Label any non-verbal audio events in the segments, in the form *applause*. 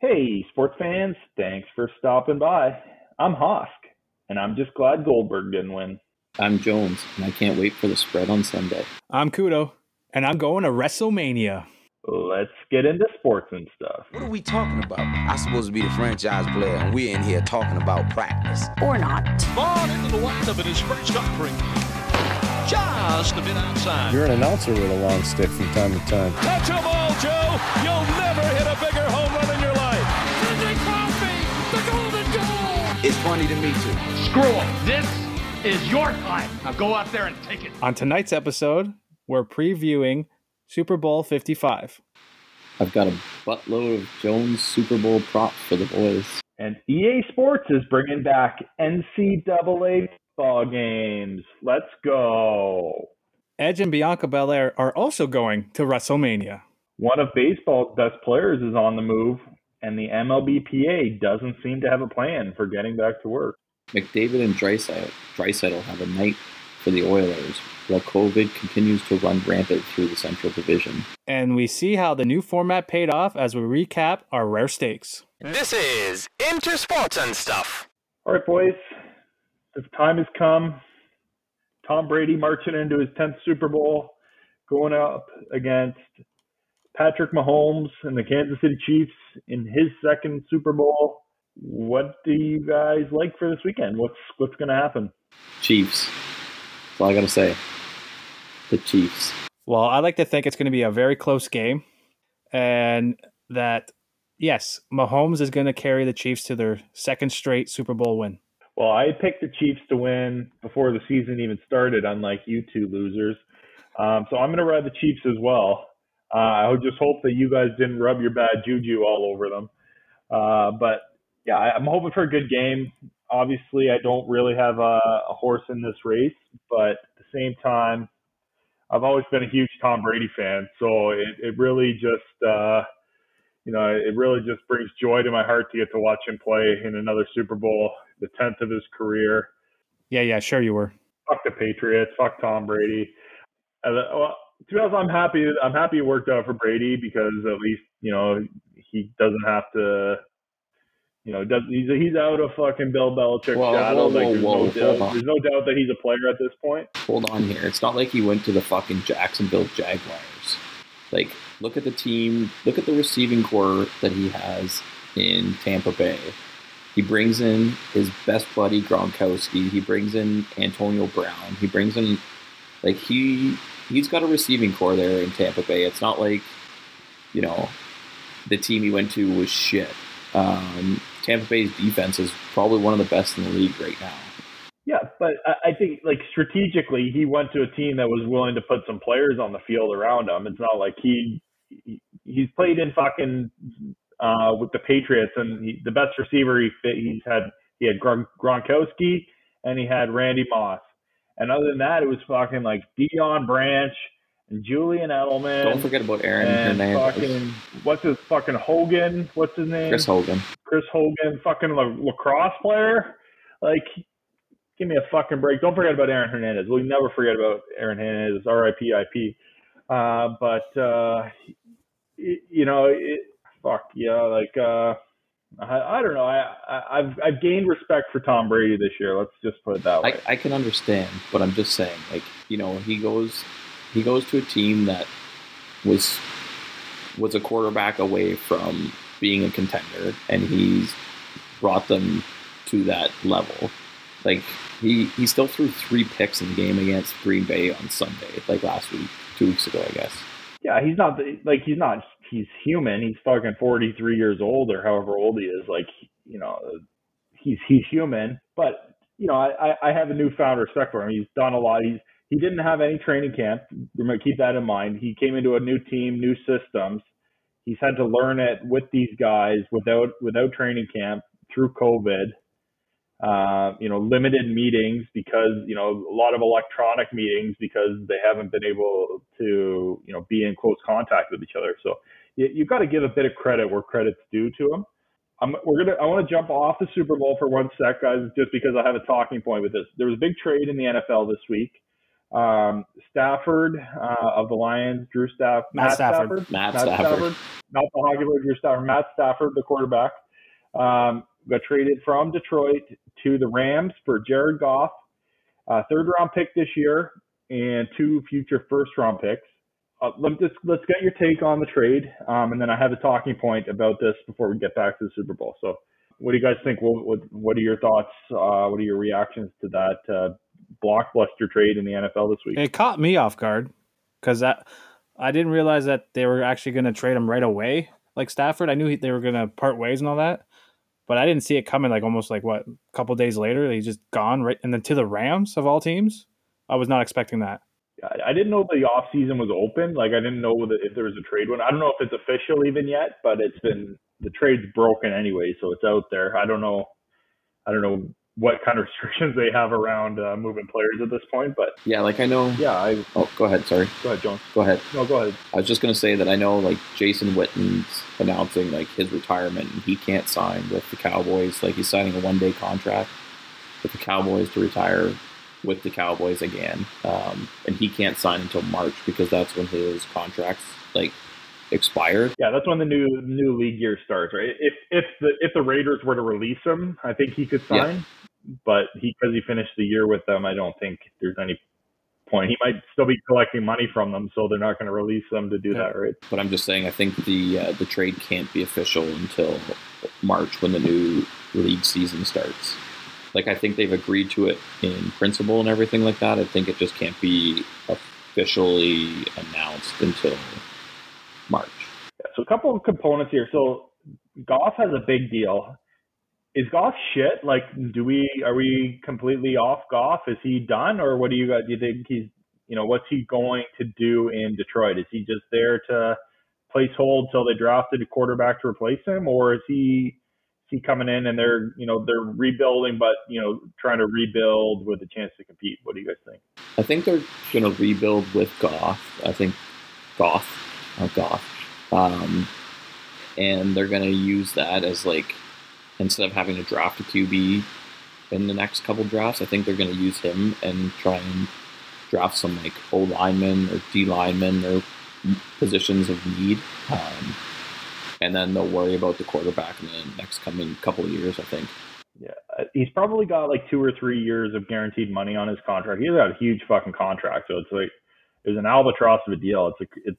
Hey, sports fans, thanks for stopping by. I'm Hosk, and I'm just glad Goldberg didn't win. I'm Jones, and I can't wait for the spread on Sunday. I'm Kudo, and I'm going to WrestleMania. Let's get into sports and stuff. What are we talking about? I'm supposed to be the franchise player, and we're in here talking about practice. Or not. Ball into the windup in his first offering. Just a bit outside. You're an announcer with a long stick from time to time. Touch a ball, Joe. You'll never funny to me, too. Screw it. This is your time. Now go out there and take it. On tonight's episode, we're previewing Super Bowl 55. I've got a buttload of Jones Super Bowl props for the boys. And EA Sports is bringing back NCAA football games. Let's go. Edge and Bianca Belair are also going to WrestleMania. One of baseball's best players is on the move, and the MLBPA doesn't seem to have a plan for getting back to work. McDavid and Draisaitl have a night for the Oilers, while COVID continues to run rampant through the Central Division. And we see how the new format paid off as we recap our rare stakes. This is Intersports and Stuff. All right, boys, the time has come. Tom Brady marching into his 10th Super Bowl, going up against Patrick Mahomes and the Kansas City Chiefs in his second Super Bowl. What do you guys like for this weekend? What's what's going to happen? Chiefs. That's all I got to say. The Chiefs. Well, I like to think it's going to be a very close game, and that yes, Mahomes is going to carry the Chiefs to their second straight Super Bowl win. Well, I picked the Chiefs to win before the season even started, unlike you two losers. Um, so I'm going to ride the Chiefs as well. Uh, I would just hope that you guys didn't rub your bad juju all over them. Uh, but yeah, I'm hoping for a good game. Obviously, I don't really have a, a horse in this race, but at the same time, I've always been a huge Tom Brady fan. So it, it really just, uh, you know, it really just brings joy to my heart to get to watch him play in another Super Bowl, the 10th of his career. Yeah, yeah, sure you were. Fuck the Patriots. Fuck Tom Brady. Uh, well, to be honest, I'm happy. I'm happy it worked out for Brady because at least you know he doesn't have to. You know, does, he's he's out of fucking Bill Belichick's Whoa, shadow. whoa, like, there's, whoa, no doubt, there's no doubt that he's a player at this point. Hold on here. It's not like he went to the fucking Jacksonville Jaguars. Like, look at the team. Look at the receiving corps that he has in Tampa Bay. He brings in his best buddy Gronkowski. He brings in Antonio Brown. He brings in like he he's got a receiving corps there in Tampa Bay. It's not like you know the team he went to was shit. Um, Tampa Bay's defense is probably one of the best in the league right now. Yeah, but I think like strategically, he went to a team that was willing to put some players on the field around him. It's not like he, he he's played in fucking uh, with the Patriots, and he, the best receiver he fit, he's had he had Gron- Gronkowski and he had Randy Moss, and other than that, it was fucking like Deion Branch and Julian Edelman. Don't forget about Aaron and Hernandez, fucking what's his fucking Hogan? What's his name? Chris Hogan. Chris Hogan, fucking la- lacrosse player. Like, give me a fucking break. Don't forget about Aaron Hernandez. We'll never forget about Aaron Hernandez. R.I.P. I.P. Uh, but uh, y- you know, it, fuck yeah. Like, uh, I, I don't know. I, I I've I've gained respect for Tom Brady this year. Let's just put it that way. I, I can understand, but I'm just saying, like, you know, he goes he goes to a team that was was a quarterback away from being a contender and he's brought them to that level. Like he he still threw three picks in the game against Green Bay on Sunday, like last week, two weeks ago, I guess. yeah, he's not the- like he's not he's human. He's fucking 43 years old or however old he is. Like, you know, he's he's human, but you know, I I have a newfound respect for him. He's done a lot. He's he didn't have any training camp. Remember, keep that in mind. He came into a new team, new systems. He's had to learn it with these guys without without training camp through COVID. Uh, you know, limited meetings because you know a lot of electronic meetings because they haven't been able to you know be in close contact with each other. So you, you've got to give a bit of credit where credit's due to him. I'm, we're gonna. I want to jump off the Super Bowl for one sec, guys, just because I have a talking point with this. There was a big trade in the NFL this week. Um, Stafford uh, of the Lions, Drew Staff, Matt Stafford. Matt Stafford. not the hockey player, Drew Stafford, Matt Stafford, the quarterback, um, got traded from Detroit to the Rams for Jared Goff, uh, third round pick this year, and two future first round picks. Uh, let just let's get your take on the trade, um, and then I have a talking point about this before we get back to the Super Bowl. So, what do you guys think? What what, what are your thoughts? Uh, what are your reactions to that uh, blockbuster trade in the NFL this week? It caught me off guard because I, I didn't realize that they were actually going to trade him right away. Like Stafford, I knew he, they were going to part ways and all that, but I didn't see it coming. Like almost like what a couple days later, he's just gone right, and then to the Rams of all teams. I was not expecting that. I didn't know the off season was open. Like I didn't know that if there was a trade one. I don't know if it's official even yet, but it's been the trade's broken anyway, so it's out there. I don't know. I don't know what kind of *laughs* restrictions they have around uh, moving players at this point, but Yeah, like I know. yeah, I Oh, go ahead. Sorry. go ahead, John. Go ahead. No, go ahead. I was just going to say that I know like Jason Witten's announcing like his retirement and he can't sign with the Cowboys. Like he's signing a one day contract with the Cowboys to retire with the Cowboys again. Um, and he can't sign until March because that's when his contracts like expire. Yeah, that's when the new new league year starts, right? If if the if the Raiders were to release him, I think he could Yeah. sign. But he because he finished the year with them, I don't think there's any point. He might still be collecting money from them, so they're not going to release them to do Yeah. that, right? But I'm just saying I think the uh, the trade can't be official until March when the new league season starts. Like I think they've agreed to it in principle and everything like that. I think it just can't be officially announced until March. Yeah, so a couple of components here. So Goff has a big deal. Is Goff shit? Like, do we are we completely off Goff? Is he done, or what do you got? Do you think he's you know what's he going to do in Detroit? Is he just there to place hold till they drafted a quarterback to replace him, or is he is he coming in and they're you know they're rebuilding, but you know trying to rebuild with a chance to compete? What do you guys think? I think they're going to rebuild with Goff. I think not Goff, um, and they're going to use that as like instead of having to draft a QB in the next couple drafts, I think they're going to use him and try and draft some like O linemen or D linemen or positions of need. Um, and then they'll worry about the quarterback in the next coming couple of years. I think. Yeah, uh, he's probably got like two or three years of guaranteed money on his contract. He's got a huge fucking contract, so it's like it's an albatross of a deal. It's like it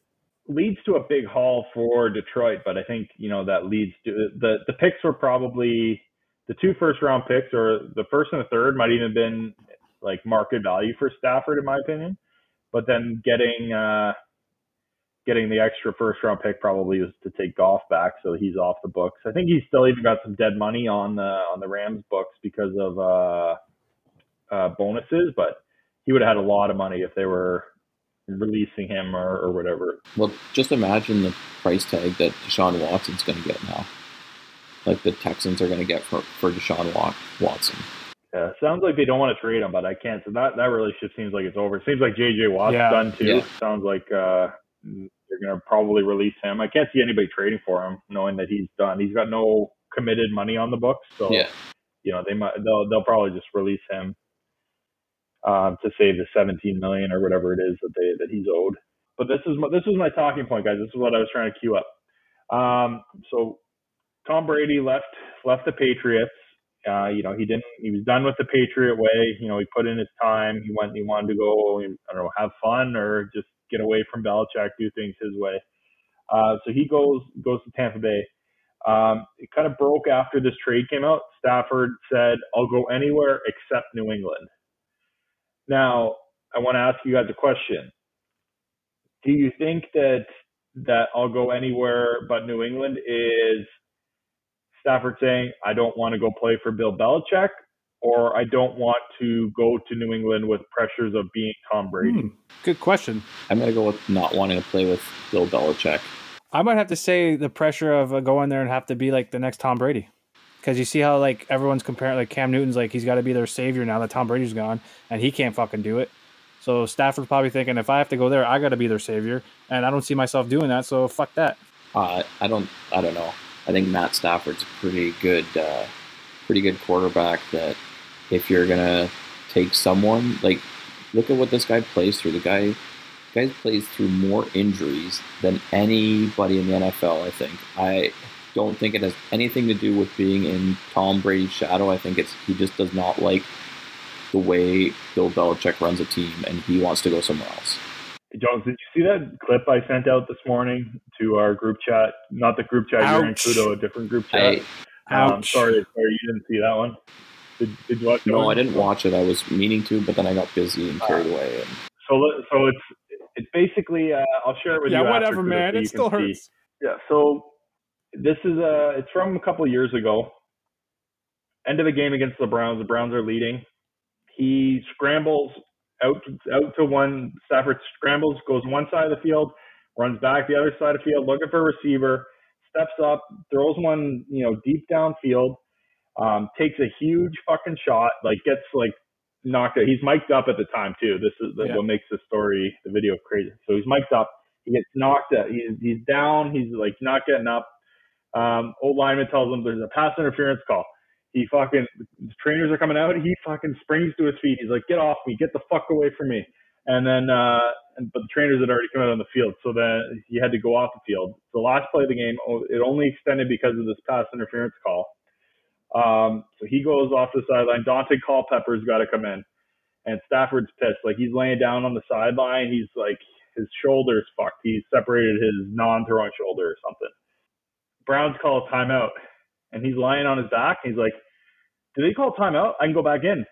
leads to a big haul for Detroit, but I think you know that leads to the the picks were probably the two first round picks or the first and the third might even have been like market value for Stafford in my opinion, but then getting uh getting the extra first round pick probably was to take Goff back, so he's off the books. I think he's still even got some dead money on the on the Rams books because of uh, uh, bonuses, but he would have had a lot of money if they were releasing him or, or whatever. Well, just imagine the price tag that Deshaun Watson's going to get now. Like the Texans are going to get for, for Deshaun Watson. Yeah, sounds like they don't want to trade him, but I can't. So that that relationship seems like it's over. It seems like JJ Watt's Yeah. done too. Yeah. Sounds like uh, they're gonna probably release him. I can't see anybody trading for him, knowing that he's done. He's got no committed money on the books, so Yeah. you know they might they'll they'll probably just release him um, to save the 17 million or whatever it is that they that he's owed. But this is my, this was my talking point, guys. This is what I was trying to queue up. Um, so Tom Brady left left the Patriots. Uh, you know, he didn't. He was done with the Patriot way. You know, he put in his time. He went. He wanted to go. I don't know, have fun or just get away from Belichick, do things his way. Uh, so he goes goes to Tampa Bay. Um, it kind of broke after this trade came out. Stafford said, "I'll go anywhere except New England." Now, I want to ask you guys a question. Do you think that that I'll go anywhere but New England is Stafford saying, I don't want to go play for Bill Belichick, or I don't want to go to New England with pressures of being Tom Brady? Hmm, good question. I'm going to go with not wanting to play with Bill Belichick. I might have to say the pressure of uh, going there and have to be like the next Tom Brady. Because you see how like everyone's comparing, like Cam Newton's like he's got to be their savior now that Tom Brady's gone, and he can't fucking do it. So Stafford's probably thinking, if I have to go there, I got to be their savior, and I don't see myself doing that. So fuck that. Uh, I don't. I don't know. I think Matt Stafford's a pretty good, uh, pretty good quarterback. That if you're gonna take someone like look at what this guy plays through. The guy, guy plays through more injuries than anybody in the NFL. I think. I don't think it has anything to do with being in Tom Brady's shadow. I think it's he just does not like the way Bill Belichick runs a team, and he wants to go somewhere else. Jones, did you see that clip I sent out this morning to our group chat? Not the group chat you're in, Kudo, a different group chat. I, um, Ouch. sorry, sorry, you didn't see that one. Did, did you watch no, one? I didn't watch it. I was meaning to, but then I got busy and carried away. And So, so it's it's basically uh, I'll share it with Yeah, you. after, whatever, Kudo, man. so It still can see. hurts. Yeah. So this is uh it's from a couple of years ago. End of the game against the Browns. The Browns are leading. He scrambles out out to one. Stafford scrambles, goes one side of the field, runs back the other side of the field, looking for a receiver. Steps up, throws one, you know, deep downfield. Um, takes a huge fucking shot. Like gets like knocked out. He's mic'd up at the time too. This is Yeah. what makes the story, the video crazy. So he's mic'd up. He gets knocked out. He's, he's down. He's like not getting up. Um, old lineman tells him there's a pass interference call. He fucking, the trainers are coming out. He fucking springs to his feet. He's like, get off me. Get the fuck away from me. And then, uh, and, but the trainers had already come out on the field. So then he had to go off the field. The last play of the game, oh, it only extended because of this pass interference call. Um, so he goes off the sideline. Daunte Culpepper's got to come in. And Stafford's pissed. Like he's laying down on the sideline. He's like, his shoulder's fucked. He separated his non-throwing shoulder or something. Browns call a timeout, and he's lying on his back. And he's like, "Do they call timeout? I can go back in."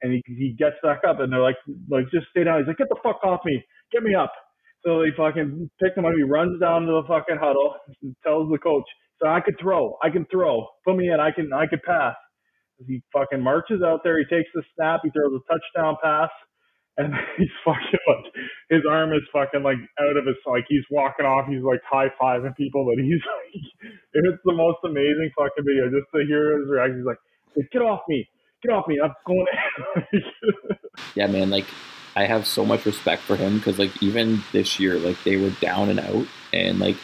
And he he gets back up, and they're like, "Like just stay down." He's like, "Get the fuck off me! Get me up!" So they fucking pick him up. He runs down to the fucking huddle, tells the coach, "So I could throw. I can throw. Put me in. I can. I could pass." He fucking marches out there. He takes the snap. He throws a touchdown pass, and *laughs* he's fucking like his arm is fucking like out of his like he's walking off. He's like high fiving people, but he's *laughs* like it's the most amazing fucking video. Just to hear his reaction, he's like, "Get off me! Get off me! I'm going." To *laughs* Yeah, man, like I have so much respect for him because like even this year, like they were down and out, and like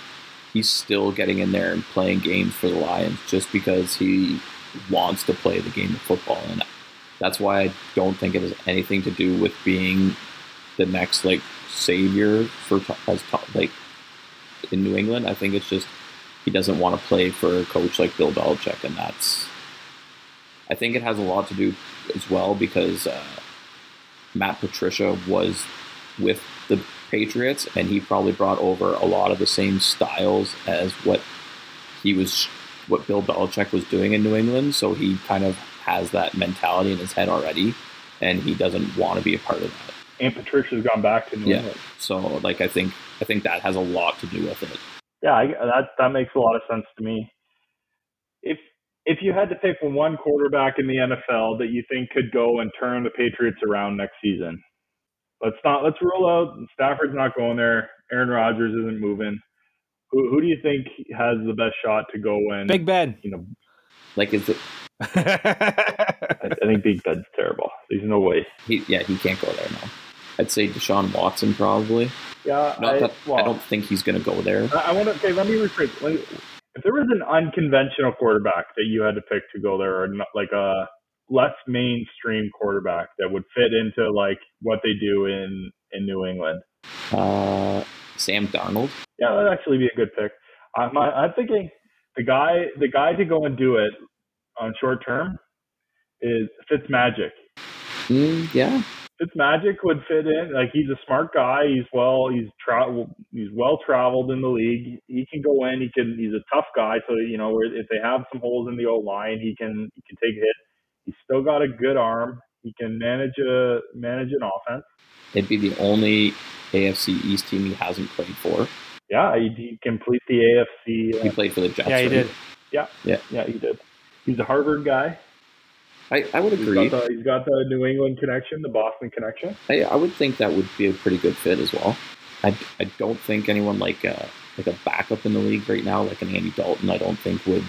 he's still getting in there and playing games for the Lions just because he wants to play the game of football, and that's why I don't think it has anything to do with being the next like savior for as like in New England. I think it's just he doesn't want to play for a coach like Bill Belichick, and that's. I think it has a lot to do as well because uh, Matt Patricia was with the Patriots, and he probably brought over a lot of the same styles as what he was, what Bill Belichick was doing in New England. So he kind of has that mentality in his head already, and he doesn't want to be a part of that. and Patricia's gone back to New Yeah. England. So like I think I think that has a lot to do with it. Yeah, I, that that makes a lot of sense to me. If if you had to pick one quarterback in the NFL that you think could go and turn the Patriots around next season, let's not let's rule out Stafford's not going there. Aaron Rodgers isn't moving. Who who do you think has the best shot to go in? Big Ben. you know? Like is it? *laughs* I, I think Big Ben's terrible. There's no way. He, yeah, he can't go there now. I'd say Deshaun Watson probably. Yeah, Not I, that well, I don't think he's going to go there. I, I want to. Okay, let me rephrase. Let me- If there was an unconventional quarterback that you had to pick to go there, or not, like a less mainstream quarterback that would fit into like what they do in in New England, Uh, Sam Darnold. yeah, that'd actually be a good pick. I'm I'm thinking the guy the guy to go and do it on short term is Fitzmagic. Mm, yeah, Fitzmagic would fit in. Like he's a smart guy. He's well. He's tra- He's well traveled in the league. He can go in. He can. He's a tough guy. So you know, if they have some holes in the old line, he can. He can take a hit. He's still got a good arm. He can manage a manage an offense. it'd be the only AFC East team he hasn't played for. Yeah, he, he complete the AFC. He Uh, played for the Jets. yeah, he right? did. yeah, yeah, yeah, he did. He's a Harvard guy. I, I would He's agree. got, the, he's got the New England connection, the Boston connection. I, I would think that would be a pretty good fit as well. I, I don't think anyone like a, like a backup in the league right now, like an Andy Dalton, I don't think would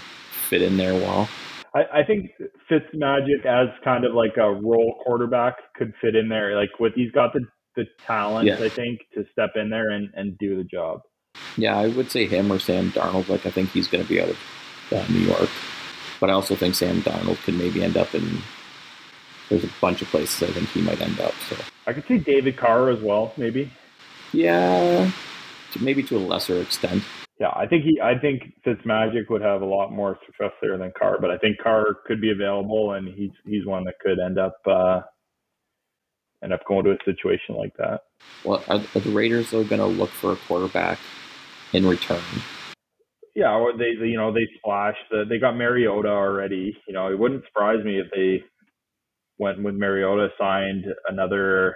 fit in there well. I, I think Fitzmagic as kind of like a role quarterback could fit in there. Like with he's got the the talent, Yeah. I think, to step in there and, and do the job. Yeah, I would say him or Sam Darnold. Like I think he's going to be out of uh, New York, but I also think Sam Darnold could maybe end up in. There's a bunch of places I think he might end up. So I could see David Carr as well, maybe. Yeah, to- maybe to a lesser extent. Yeah, I think he. I think Fitzmagic would have a lot more success there than Carr, but I think Carr could be available, and he's he's one that could end up uh, end up going to a situation like that. Well, are, are the Raiders though going to look for a quarterback in return? Yeah, or they they, you know they splashed. The, they got Mariota already. You know, it wouldn't surprise me if they went with Mariota, signed another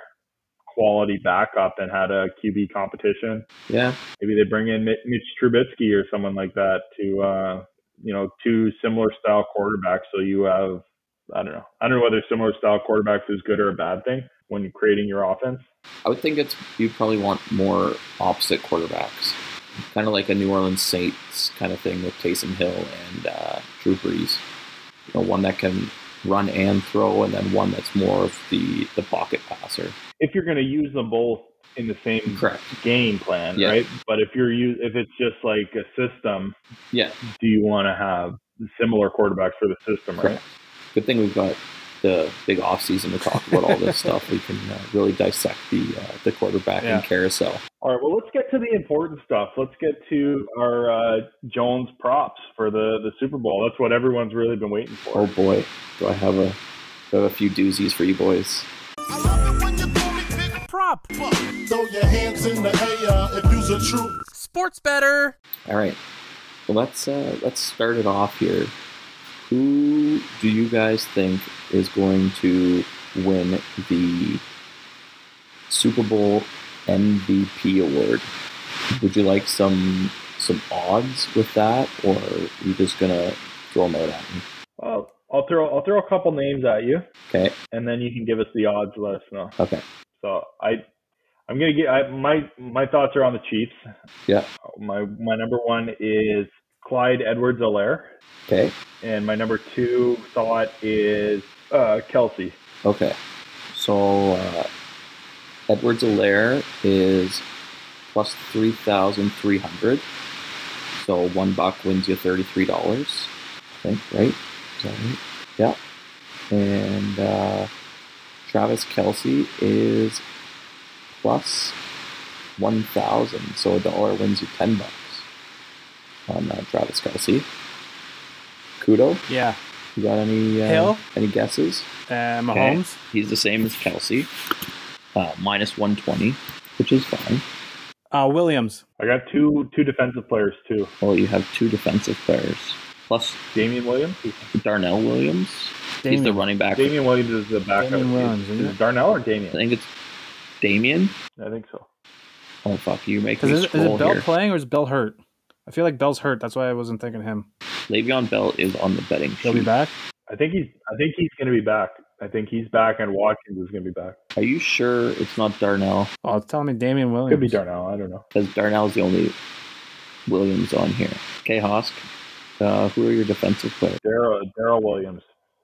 quality backup, and had a QB competition. Yeah, Maybe they bring in Mitch Trubisky or someone like that to uh, you know two similar style quarterbacks. So you have I don't know. I don't know whether similar style quarterbacks is good or a bad thing when creating your offense. I would think it's you probably want more opposite quarterbacks, kind of like a New Orleans Saints kind of thing with Taysom Hill and uh, Drew Brees. You know, one that can run and throw, and then one that's more of the the pocket passer. If you're going to use them both in the same Correct. game plan, Yeah. right? But if you're use if it's just like a system, Yeah, do you want to have similar quarterbacks for the system, right? Good thing we've got the big off season to talk about all this *laughs* stuff. We can uh, really dissect the uh, the quarterback Yeah. and carousel. All right, well, let's get to the important stuff. Let's get to our uh, Jones props for the, the Super Bowl. That's what everyone's really been waiting for. Oh boy, do I have a do I have a few doozies for you boys. Prop. Throw your hands in the air if you's a true. Sports better. All right. Well, let's uh, let's start it off here. Who do you guys think is going to win the Super Bowl MVP award? Would you like some some odds with that, or are you just gonna throw them out at me? Well, I'll throw I'll throw a couple names at you, Okay. and then you can give us the odds. Let us know. Okay. So I I'm gonna get I, my my thoughts are on the Chiefs. Yeah. My my number one is Clyde Edwards-Helaire, Okay. and my number two thought is uh, Kelce. Okay. So uh, Edwards Helaire is plus three thousand three hundred. So one buck wins you thirty three dollars. I think, right? Is that right? Yeah. And uh, Travis Kelce is plus one thousand. So a dollar wins you ten bucks on uh, Travis Kelce. Kudo, Yeah. you got any uh, Hill? any guesses? Uh, Mahomes. He's the same as Kelce, uh, minus 120, which is fine. Uh, Williams. I got two two defensive players too. Well, you have two defensive players, plus Damien Williams. Darnell Williams. He's the running back. Damien Williams is the backup. Damien Williams, is, isn't is it? Darnell or Damien? I think it's Damien. I think so. Oh, fuck, you make Because me is, is it Bell here. playing or is Bell hurt? I feel like Bell's hurt. That's why I wasn't thinking him. Le'Veon Bell is on the betting He'll be back. I think he's I think he's going to be back. I think he's back, and Watkins is going to be back. Are you sure it's not Darnell? Oh, it's telling me Damien Williams. Could be Darnell. I don't know. Because Darnell's the only Williams on here. Okay, Hosk. Uh, who are your defensive players? Daryl Daryl Williams.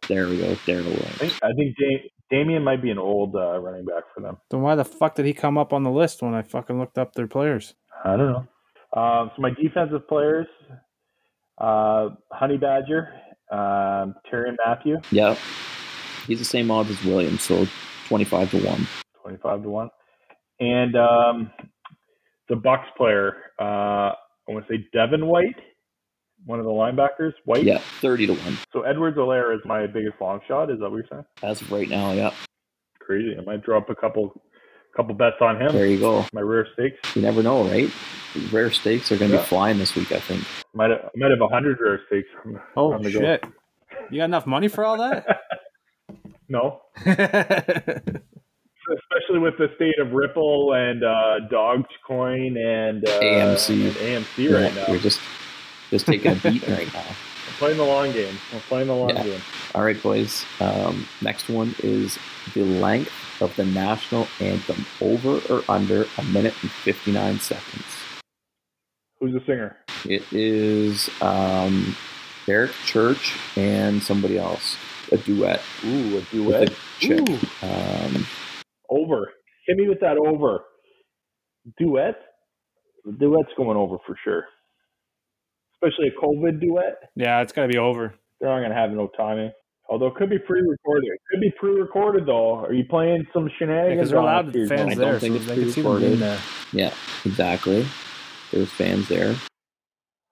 There we go, Darrell I Williams. think I think da- Damien might be an old uh, running back for them. Then why the fuck did he come up on the list when I fucking looked up their players? I don't know. Um, so my defensive players: uh, Honey Badger, um, Terry Matthew, Yeah, he's the same odds as Williams, so 25 to 1. twenty-five to one, and um, the Bucks player. Uh, I want to say Devin White, one of the linebackers. White. Yeah, 30 to 1. So Edwards Helaire is my biggest long shot. Is that what you're saying? As of right now, yeah. Crazy. I might drop a couple couple bets on him. There you go. My rare stakes. You never know, right? Rare stakes are going to Yeah. be flying this week, I think. Might have, might have a hundred rare stakes. on- Oh on the go. shit! You got enough money for all that? *laughs* No, *laughs* especially with the state of Ripple and uh, Dogecoin and uh, AMC. and AMC right Yeah, now. You're just just taking a beat right now. I'm playing the long game. I'm playing the long Yeah. game. All right, boys. Um, next one is the length of the national anthem over or under a minute and 59 seconds. Who's the singer? It is um, Eric Church and somebody else. A duet. Ooh, a duet. a Um, over. Hit me with that over. Duet. The duet's going over for sure. Especially a COVID duet. yeah, it's got to be over. They're not gonna have no timing. Although it could be pre-recorded. It could be pre-recorded though. Are you playing some shenanigans? Because they're on allowed fans I don't there, think so it's they can see them being pre-recorded. there. Yeah, exactly. There's fans there.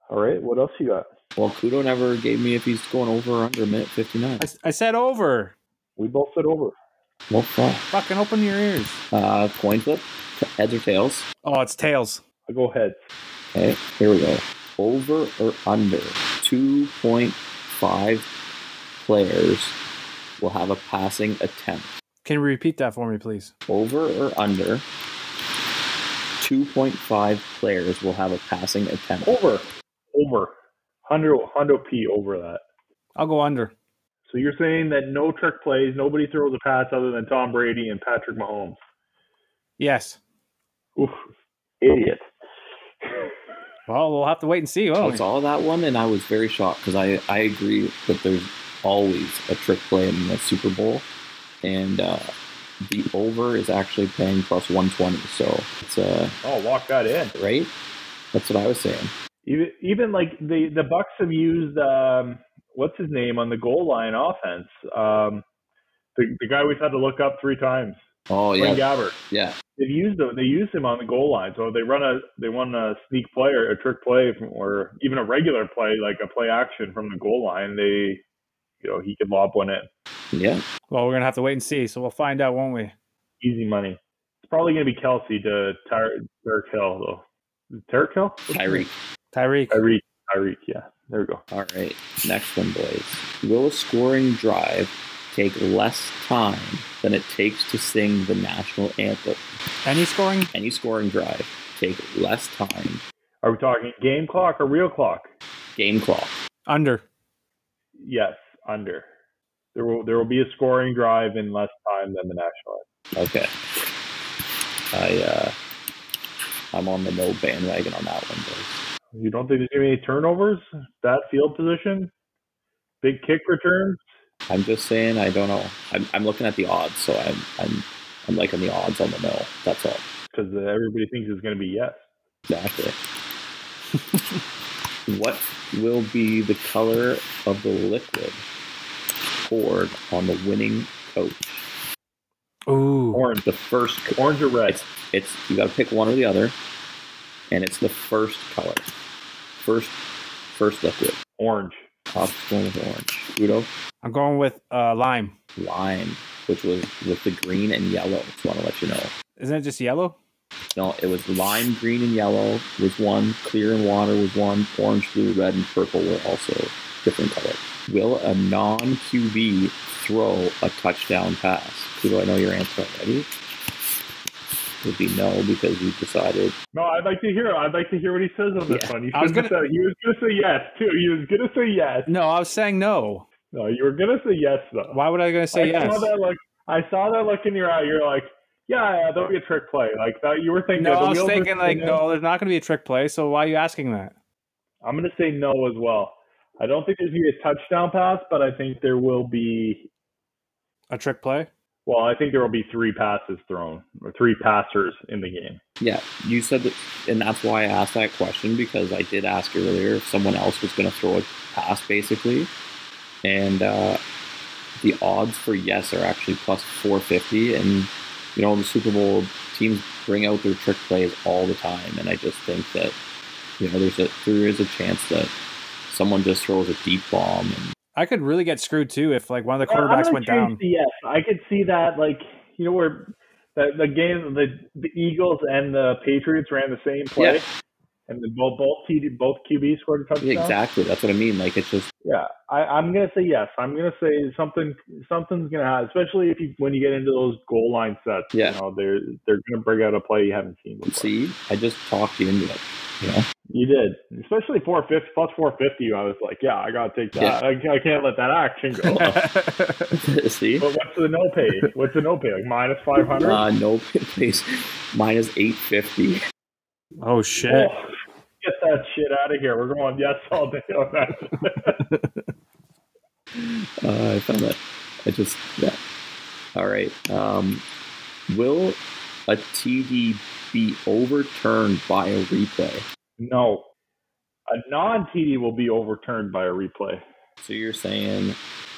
All right. What else you got? Well, Kudo never gave me if he's going over or under minute 59. I said over. We both said over. Well, fuck. Fucking open your ears. Uh, coin flip, heads or tails. Oh, it's tails. I go heads. Okay, here we go. Over or under 2.5 players will have a passing attempt. Can you repeat that for me, please? Over or under 2.5 players will have a passing attempt. Over. Over. Hundo Hundo P over that. I'll go under. So you're saying that no trick plays, nobody throws a pass other than Tom Brady and Patrick Mahomes. Yes. Oof. Idiot. *laughs* Well, we'll have to wait and see. Oh, it's all that one and I was very shocked because I, I agree that there's always a trick play in the Super Bowl. And uh, the over is actually paying plus 120. So it's, uh, Oh, walk that in. right? That's what I was saying. Even even like the the Bucks have used um what's his name on the goal line offense. Um the the guy we've had to look up three times. Oh, Blaine yeah. Gabbert. Yeah. They've used him. They used him on the goal line. So they run a they run a sneak play or a trick play from, or even a regular play like a play action from the goal line. They you know he could lob one in. Yeah. Well, we're gonna have to wait and see. So we'll find out, won't we? Easy money. It's probably going to be Kelce to Ty- Tyreek Hill though. Tyreek Hill? Tyreek. Tyreek. Tyreek. Tyreek. Yeah. There we go. All right. Next one, boys. Will a scoring drive take less time than it takes to sing the national anthem? Any scoring? Any scoring drive take less time. Are we talking game clock or real clock? Game clock. Under. Yes, under. There will there will be a scoring drive in less time than the national anthem. Okay. I uh I'm on the no bandwagon on that one, boys. You don't think there's gonna be any turnovers? That field position, big kick returns. I'm just saying I don't know. I'm I'm looking at the odds, so I'm I'm I'm liking the odds on the no. That's all. because everybody thinks it's going to be yes. Exactly. *laughs* what will be the color of the liquid poured on the winning coach? Ooh. Orange, The first orange or red. It's, it's you got to pick one or the other, and it's the first color, first first liquid. Orange. Top going with orange. Udo I'm going with uh, lime. lime, which was with the green and yellow. Just want to let you know. Isn't it just yellow? No, it was lime, green, and yellow was one. Clear and water was one. Orange, blue, red, and purple were also different colors. Will a non QB throw a touchdown pass? Do I know your answer already? Would be no because you decided. No, I'd like to hear. I'd like to hear what he says on this Yeah. one. He, I was gonna- have he was going to say yes too. He was going to say yes. No, I was saying no. No, you were going to say yes though. Why would I going to say I yes? saw that look. I saw that look in your eye. You're like, yeah, yeah, that'll be a trick play. Like that. You were thinking. No, the I was thinking like, spinning. no, there's not going to be a trick play. So why are you asking that? I'm going to say no as well. I don't think there's going to be a touchdown pass, but I think there will be. A trick play? Well, I think there will be three passes thrown or three passers in the game. Yeah, you said that, and that's why I asked that question because I did ask earlier if someone else was going to throw a pass, basically, and uh, the odds for yes are actually plus 450. And you know, the Super Bowl teams bring out their trick plays all the time, and I just think that you know there's a there is a chance that someone just throws a deep bomb and I could really get screwed too if like one of the quarterbacks gonna went down. yes, I could see that. Like you know where the the game, the the Eagles and the Patriots ran the same play, Yeah. and the, both both TD, both QBs scored a touchdown. exactly that's what I mean. Like it's just Yeah, I, I'm gonna say yes. I'm gonna say something. Something's gonna happen, especially if you when you get into those goal line sets. Yeah. you know they're they're gonna bring out a play you haven't seen before. see, I just talked you into it. You know, You did, especially 450 plus 450. I was like, yeah, I gotta take that. I, I can't let that action go. *laughs* *laughs* see. but what's the no pay? What's the no pay? Like minus 500. Uh, no, please. Minus 850. oh shit! Oh, get that shit out of here. We're going yes all day on that. *laughs* Uh, I found that. I just, yeah. All right. Um, will a TD be overturned by a replay? no, a non TD will be overturned by a replay. So you're saying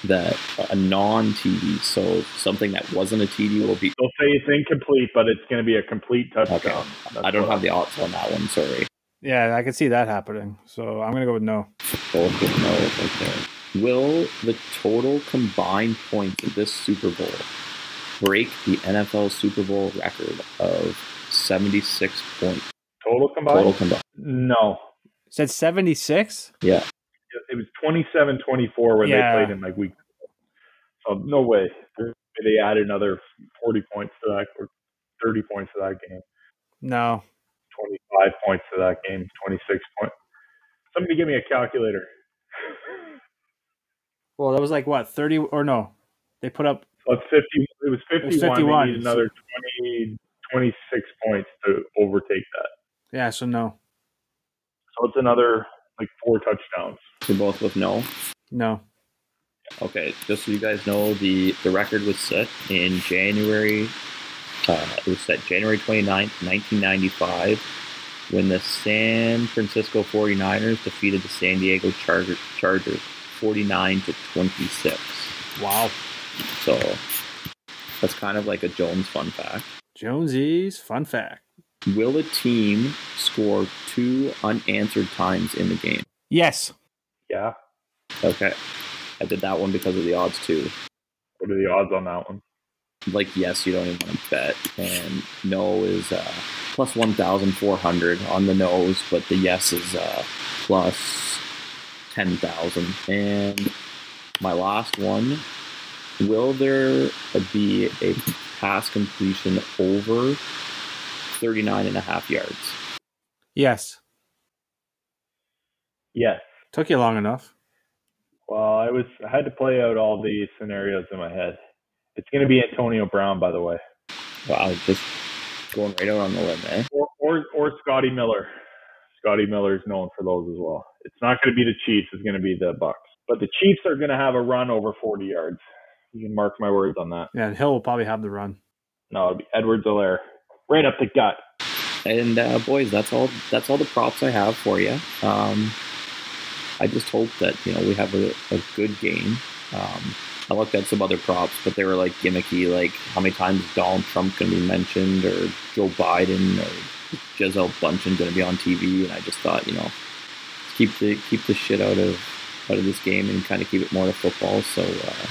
that a non-TD, so something that wasn't a TD, will be. They'll say it's incomplete, but it's going to be a complete touchdown. Okay. That's I don't have the odds on that one. Sorry. Yeah, I can see that happening. So I'm gonna go with no. Both with no right there. Will the total combined points of this Super Bowl break the NFL Super Bowl record of 76 points total combined. total combined? No, Said 76. Yeah. it was 27-24 when Yeah. they played in like week. So no way. They added another 40 points to that or 30 points to that game. No. 25 points to that game. 26 points. Somebody give me a calculator. Well, that was like what 30 or no? They put up. So it's 50. It was 51. was 51, They need another 20, 26 points to overtake that. Yeah, so no, So it's another like four touchdowns. You're both with no. no. Okay, just so you guys know, the, the record was set in January. Uh, it was set January 29th, 1995, when the San Francisco 49ers defeated the San Diego Charger, Chargers 49 to 26. Wow. So that's kind of like a Jones fun fact. Jonesy's fun fact. Will a team score two unanswered times in the game? Yes. Yeah. Okay. I did that one because of the odds too. What are the odds on that one? Like yes, you don't even want to bet, and no is uh, plus one thousand four hundred on the nose, but the yes is uh, plus ten thousand. And my last one: Will there be a pass completion over 39 and a half yards? Yes. Yes. Took you long enough. Well, I was I had to play out all the scenarios in my head. It's going to be Antonio Brown, by the way, Wow, just going right out on the limb, eh? or or, or Scotty Miller. Scotty Miller is known for those as well. It's not going to be the Chiefs. It's going to be the Bucks. But the Chiefs are going to have a run over 40 yards. You can mark my words on that. Yeah, and Hill will probably have the run. No, it'll be Edwards Helaire. Right up the gut. And uh, boys, that's all. That's all the props I have for you. Um, I just hope that you know we have a, a good game. Um, I looked at some other props, but they were like gimmicky, like how many times is Donald Trump going to be mentioned, or Joe Biden, or Gisele Bündchen going to be on TV, and I just thought, you know, keep the keep the shit out of out of this game and kind of keep it more to football. So, uh,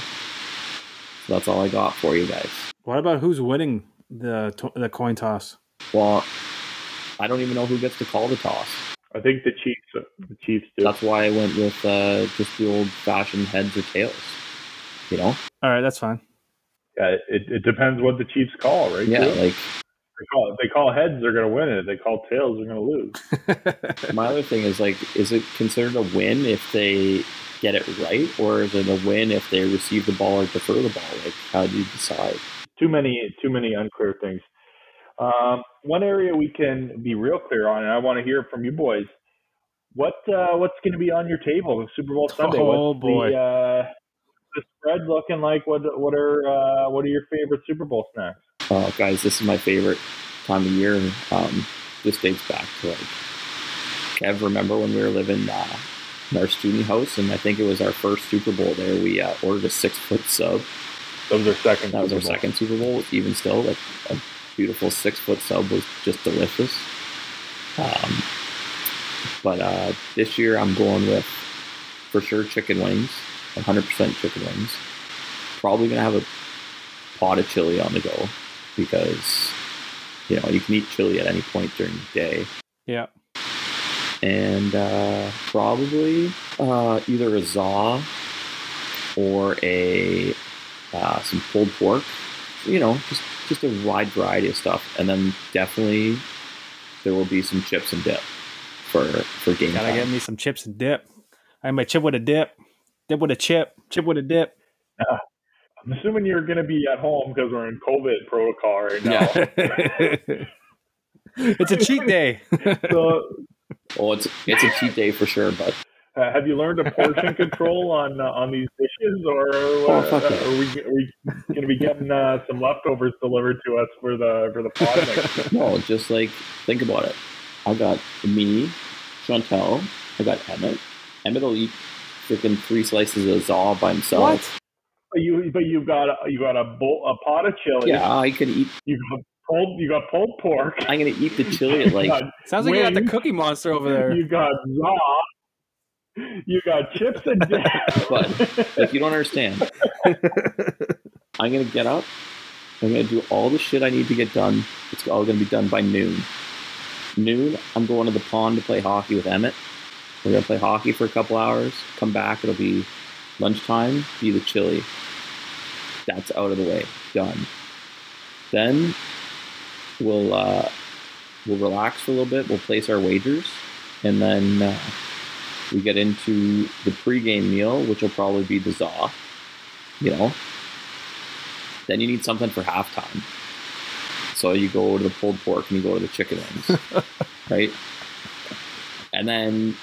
so that's all I got for you guys. What about who's winning the the coin toss? Well, I don't even know who gets to call the toss. I think the Chiefs. The Chiefs do. That's why I went with uh, just the old fashioned heads or tails. You know? All right, that's fine. Yeah, it, it depends what the Chiefs call, right? Yeah, too? like They call, if they call heads, they're going to win it. If they call tails, they're going to lose. *laughs* my other thing is like, is it considered a win if they get it right, or is it a win if they receive the ball or defer the ball? Like, how do you decide? Too many, too many unclear things. Um, one area we can be real clear on, and I want to hear from you boys. What uh, what's going to be on your table Super Bowl Sunday? Oh, what's boy. the uh, the spread looking like? What what are uh, what are your favorite Super Bowl snacks? Uh, guys, this is my favorite time of year. Um, this dates back to like, Kev, remember when we were living uh, in our student house, and I think it was our first Super Bowl there. We uh, ordered a six foot sub. That was our second. That was our Super Bowl. second Super Bowl. Even still, like a beautiful six foot sub was just delicious. Um, but uh, this year I'm going with for sure chicken wings, 100% chicken wings. Probably gonna have a pot of chili on the go because you know you can eat chili at any point during the day Yeah. And uh, probably uh, either a za or a uh, some pulled pork. You know, just just a wide variety of stuff, and then definitely there will be some chips and dip for for game Gotta time. get me some chips and dip. I have my chip with a dip, dip with a chip, chip with a dip. I'm assuming you're going to be at home because we're in COVID protocol right now. *laughs* it's a cheat day. *laughs* So, oh, it's it's a cheat day for sure, but uh, have you learned a portion control on uh, on these dishes, or uh, fuck yeah. are we are we going to be getting uh, some leftovers delivered to us for the for the pod next? *laughs* no, just like think about it. I got me, Chantel, I got Emmett. Emmett will eat freaking three slices of zaw by himself. What? But you but you've got a, you got a bowl a pot of chili. Yeah, I can eat. You got pulled you got pulled pork. I'm gonna eat the chili at *laughs* like. You got Sounds like you got the Cookie Monster over there. You got raw. You got chips and *laughs* dip. But like you don't understand. *laughs* I'm gonna get up. I'm gonna do all the shit I need to get done. It's all gonna be done by noon. Noon, I'm going to the pond to play hockey with Emmett. We're gonna play hockey for a couple hours. Come back. It'll be lunchtime. Be the chili. That's out of the way. Done. Then we'll uh, we'll relax a little bit. We'll place our wagers, and then uh, we get into the pregame meal, which will probably be the za. You know. Then you need something for halftime. So you go to the pulled pork and you go to the chicken wings, *laughs* right? And then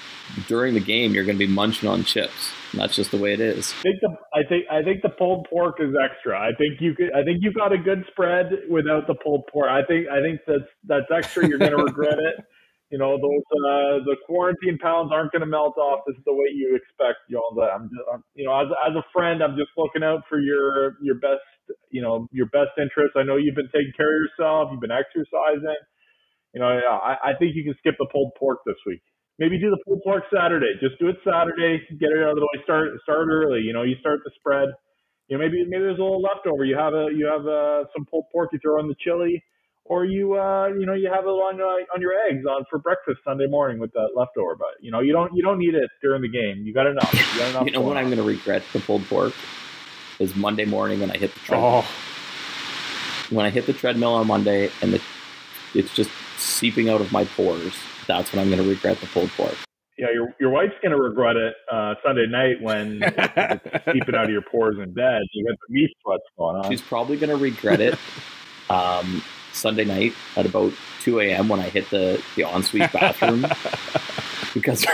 during the game, you're going to be munching on chips. And that's just the way it is. I think the I think I think the pulled pork is extra. I think you could I think you got a good spread without the pulled pork. I think I think that's that's extra. You're gonna regret it. *laughs* You know those uh, the quarantine pounds aren't gonna melt off. This is the way you expect. You know I'm just I'm, you know as as a friend, I'm just looking out for your your best you know your best interest. I know you've been taking care of yourself. You've been exercising. You know I, I think you can skip the pulled pork this week maybe do the pulled pork Saturday. Just do it Saturday, get it out of the way. Start start early. You know, you start the spread. You know, maybe maybe there's a little leftover. You have a you have uh, some pulled pork you throw in the chili, or you uh you know you have it on uh, on your eggs on for breakfast Sunday morning with that leftover. But you know you don't you don't need it during the game. You got enough. You got *laughs* enough. You know what I'm going to regret the pulled pork is Monday morning when I hit the treadmill. Oh, When I hit the treadmill on Monday and the, it's just seeping out of my pores. That's when I'm going to regret the pulled pork. yeah, your your wife's gonna regret it uh, Sunday night when *laughs* it's seeping out of your pores in bed. You got the meat sweats going on. She's probably going to regret it *laughs* um, Sunday night at about 2 a.m. when I hit the, the ensuite bathroom *laughs* because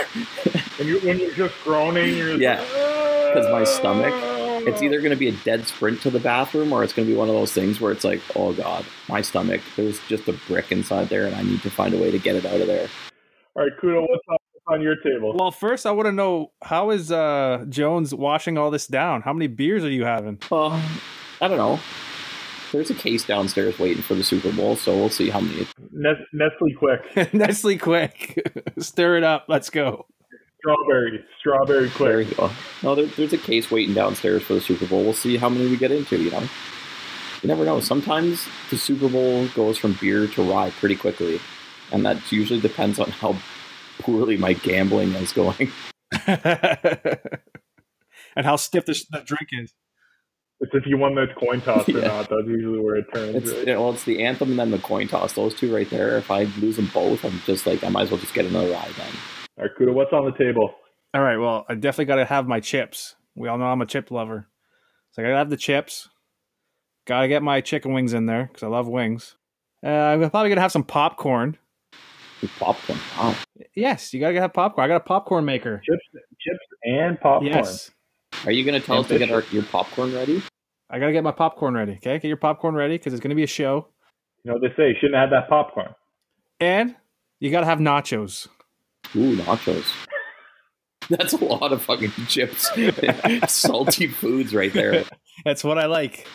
when you when you're just groaning, you're Yeah, like, 'cause my stomach, it's either going to be a dead sprint to the bathroom or it's going to be one of those things where it's like, oh God, my stomach, there's just a brick inside there and I need to find a way to get it out of there. All right, Kudo, what's on, on your table? well, first I want to know how is uh, Jones washing all this down? How many beers are you having? Uh, I don't know. There's a case downstairs waiting for the Super Bowl, so we'll see how many. Nes- Nestle Quick, *laughs* Nestle quick. *laughs* Stir it up. Let's go. Strawberry, strawberry There you go. No, there, there's a case waiting downstairs for the Super Bowl. We'll see how many we get into, you know? You never know. Sometimes the Super Bowl goes from beer to rye pretty quickly, and that usually depends on how poorly my gambling is going. *laughs* and how stiff the, the drink is. It's if you won that coin toss or *laughs* Yeah. not. That's usually where it turns. It's right? well, it's the anthem and then the coin toss. Those two right there. If I lose them both, I'm just like I might as well just get another rye then. All right, Kudo, what's on the table? All right. Well, I definitely got to have my chips. We all know I'm a chip lover. So I got to have the chips. Got to get my chicken wings in there because I love wings. Uh, I'm probably going to have some popcorn. With popcorn. Wow. Yes, you got to have popcorn. I got a popcorn maker. Chips, chips, and popcorn. Yes. Are you going to tell us to get our, your popcorn ready? I got to get my popcorn ready. Okay. Get your popcorn ready because it's going to be a show. You know what they say? You shouldn't have that popcorn. And you got to have nachos. Ooh, nachos. *laughs* That's a lot of fucking chips, *laughs* salty foods right there. *laughs* That's what I like.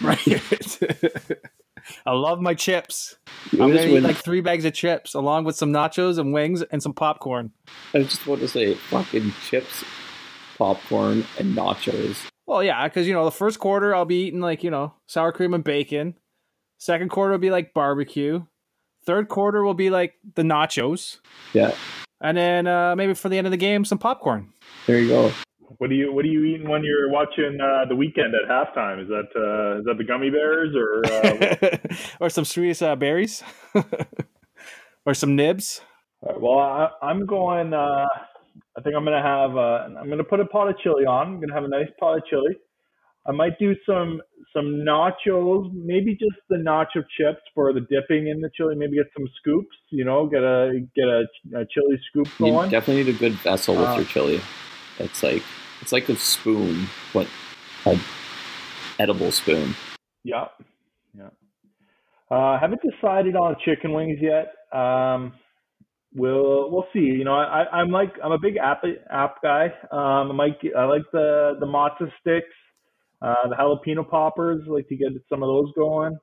right. I love my chips. I'm gonna eat like three bags of chips along with some nachos and wings and some popcorn. I just want to say fucking chips, popcorn, and nachos. Well, yeah, because you know the first quarter I'll be eating like you know sour cream and bacon. Second quarter will be like barbecue. Third quarter will be like the nachos, Yeah, and then uh, maybe for the end of the game some popcorn. there you go. What do you What are you eating when you're watching uh, the Weeknd at halftime? Is that uh, is that the gummy bears or uh, *laughs* or some sweetest uh, berries, *laughs* or some nibs. All right, well, I, I'm going. Uh, I think I'm gonna have. Uh, I'm gonna put a pot of chili on. I'm gonna have a nice pot of chili. I might do some some nachos, maybe just the nacho chips for the dipping in the chili. Maybe get some scoops. You know, get a get a, a chili scoop You going. definitely need a good vessel with Uh, your chili. It's like it's like a spoon, but a edible spoon. Yeah, yeah. Uh, haven't decided on chicken wings yet. Um, we'll we'll see. You know, I I'm like I'm a big app app guy. Um, I might I like the the mozza sticks, uh, the jalapeno poppers. Like to get some of those going.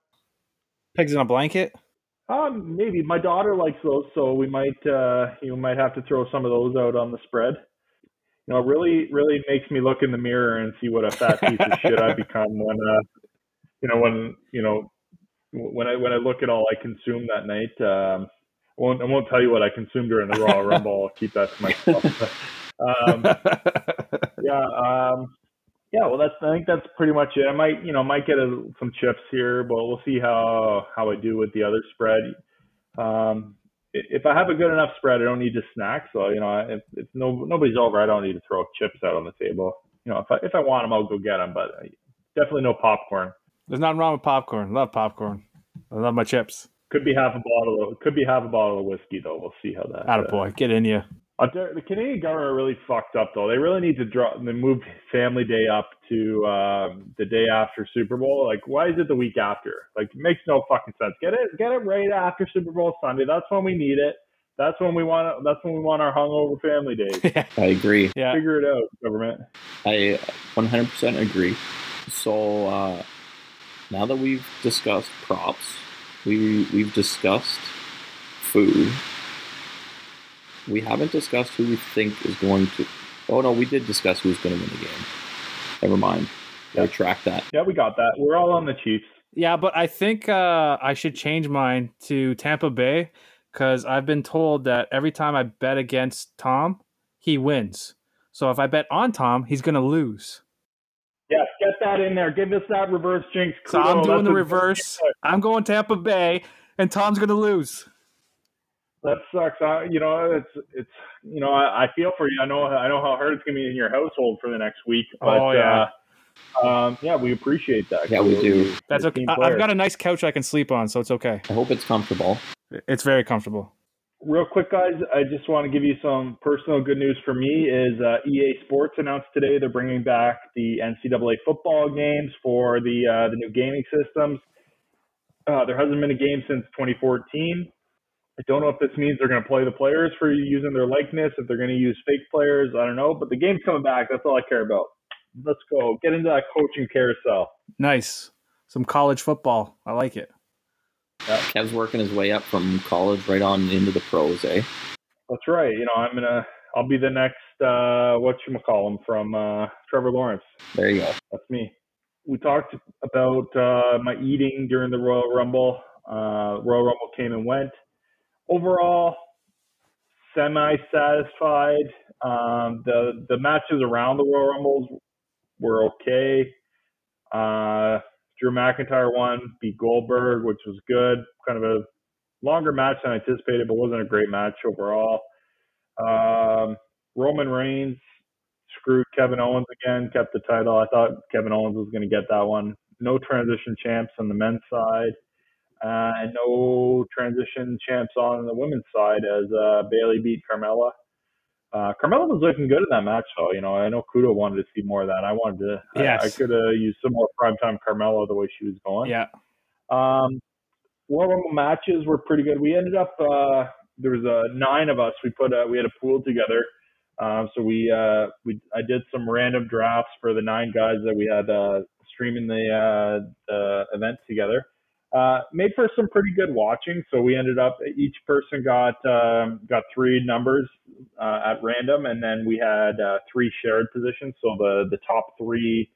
Pigs in a blanket. Um, maybe my daughter likes those, so we might uh, you might have to throw some of those out on the spread. You know, it really really makes me look in the mirror and see what a fat piece of shit I've *laughs* become when uh, you know when you know when I when I look at all I consume that night. Um, I won't I won't tell you what I consumed during the Royal Rumble. I'll keep that to myself. *laughs* um, yeah, um, yeah. Well, that's I think that's pretty much it. I might you know might get a, some chips here, but we'll see how how I do with the other spread. Um, if I have a good enough spread, I don't need to snack. So you know, if, if no nobody's over, I don't need to throw chips out on the table. You know, if I if I want them, I'll go get them. But definitely no popcorn. There's nothing wrong with popcorn. Love popcorn. I love my chips. Could be half a bottle. Of, could be half a bottle of whiskey though. We'll see how that. Atta boy, uh, get in you. Uh, the Canadian government really fucked up though. They really need to draw. They move Family Day up to um, the day after Super Bowl. Like, why is it the week after? Like, it makes no fucking sense. Get it, get it right after Super Bowl Sunday. That's when we need it. That's when we want. That's when we want our hungover family days. *laughs* I agree. Yeah, figure it out, government. I 100% agree. So uh, now that we've discussed props, we we've discussed food. We haven't discussed who we think is going to. Oh no, we did discuss who's going to win the game. Never mind. Yeah. track that. Yeah, we got that. We're all on the Chiefs. Yeah, but I think uh, I should change mine to Tampa Bay because I've been told that every time I bet against Tom, he wins. So if I bet on Tom, he's going to lose. Yes, get that in there. Give us that reverse jinx. So I'm doing That's the reverse. I'm going Tampa Bay, and Tom's going to lose. That sucks. Uh, you know, it's it's you know, I, I, feel for you. I know I know how hard it's going to be in your household for the next week. But, oh yeah. Uh, um, yeah, we appreciate that. Yeah, we do. That's okay. I've got a nice couch I can sleep on, so it's okay. I hope it's comfortable. It's very comfortable real quick, guys, I just want to give you some personal good news for me. Is uh, EA Sports announced today they're bringing back the NCAA football games for the uh, the new gaming systems. Uh, there hasn't been a game since 2014. I don't know if this means they're going to play the players for using their likeness, if they're going to use fake players. I don't know, but the game's coming back. That's all I care about. Let's go get into that coaching carousel. Nice, some college football. I like it. Yeah. Kev's working his way up from college right on into the pros, eh? That's right. You know, I'm gonna I'll be the next uh what you call him from uh Trevor Lawrence. There you go. That's me. We talked about uh my eating during the Royal Rumble. Uh Royal Rumble came and went. Overall, semi satisfied. Um the the matches around the Royal Rumbles were okay. Uh Drew McIntyre won, beat Goldberg, which was good. Kind of a longer match than I anticipated, but wasn't a great match overall. Um, Roman Reigns screwed Kevin Owens again, kept the title. I thought Kevin Owens was going to get that one. No transition champs on the men's side, uh, and no transition champs on the women's side as uh, Bayley beat Carmella. Uh, Carmella was looking good in that match, though. You know, I know Kudo wanted to see more of that. I wanted to. Yes. I, I could have used some more primetime Carmella the way she was going. Yeah. Um, Royal Rumble matches were pretty good. We ended up uh, there was uh, nine of us. We put a, we had a pool together. Um, so we uh, we I did some random drafts for the nine guys that we had uh, streaming the uh, the event together uh, made for some pretty good watching. So we ended up each person got um, got three numbers uh, at random, and then we had uh, three shared positions. So the the top three,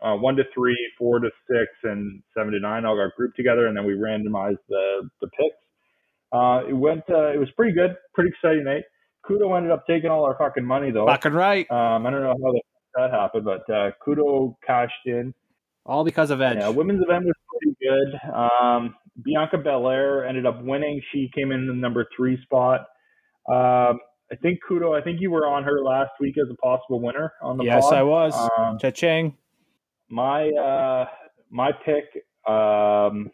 uh, one to three, four to six, and seven to nine all got grouped together, and then we randomized the the picks. Uh, it went. Uh, it was pretty good, pretty exciting night. Kudo ended up taking all our fucking money though. Fucking right. Um, I don't know how that happened, but Kudo cashed in. All because of Edge. Yeah, women's event was pretty good. Um, Bianca Belair ended up winning. She came in the number three spot. Um, I think Kudo. I think you were on her last week as a possible winner on the. Yes, pod. I was. Um, Cha-ching. My uh, my pick. Um,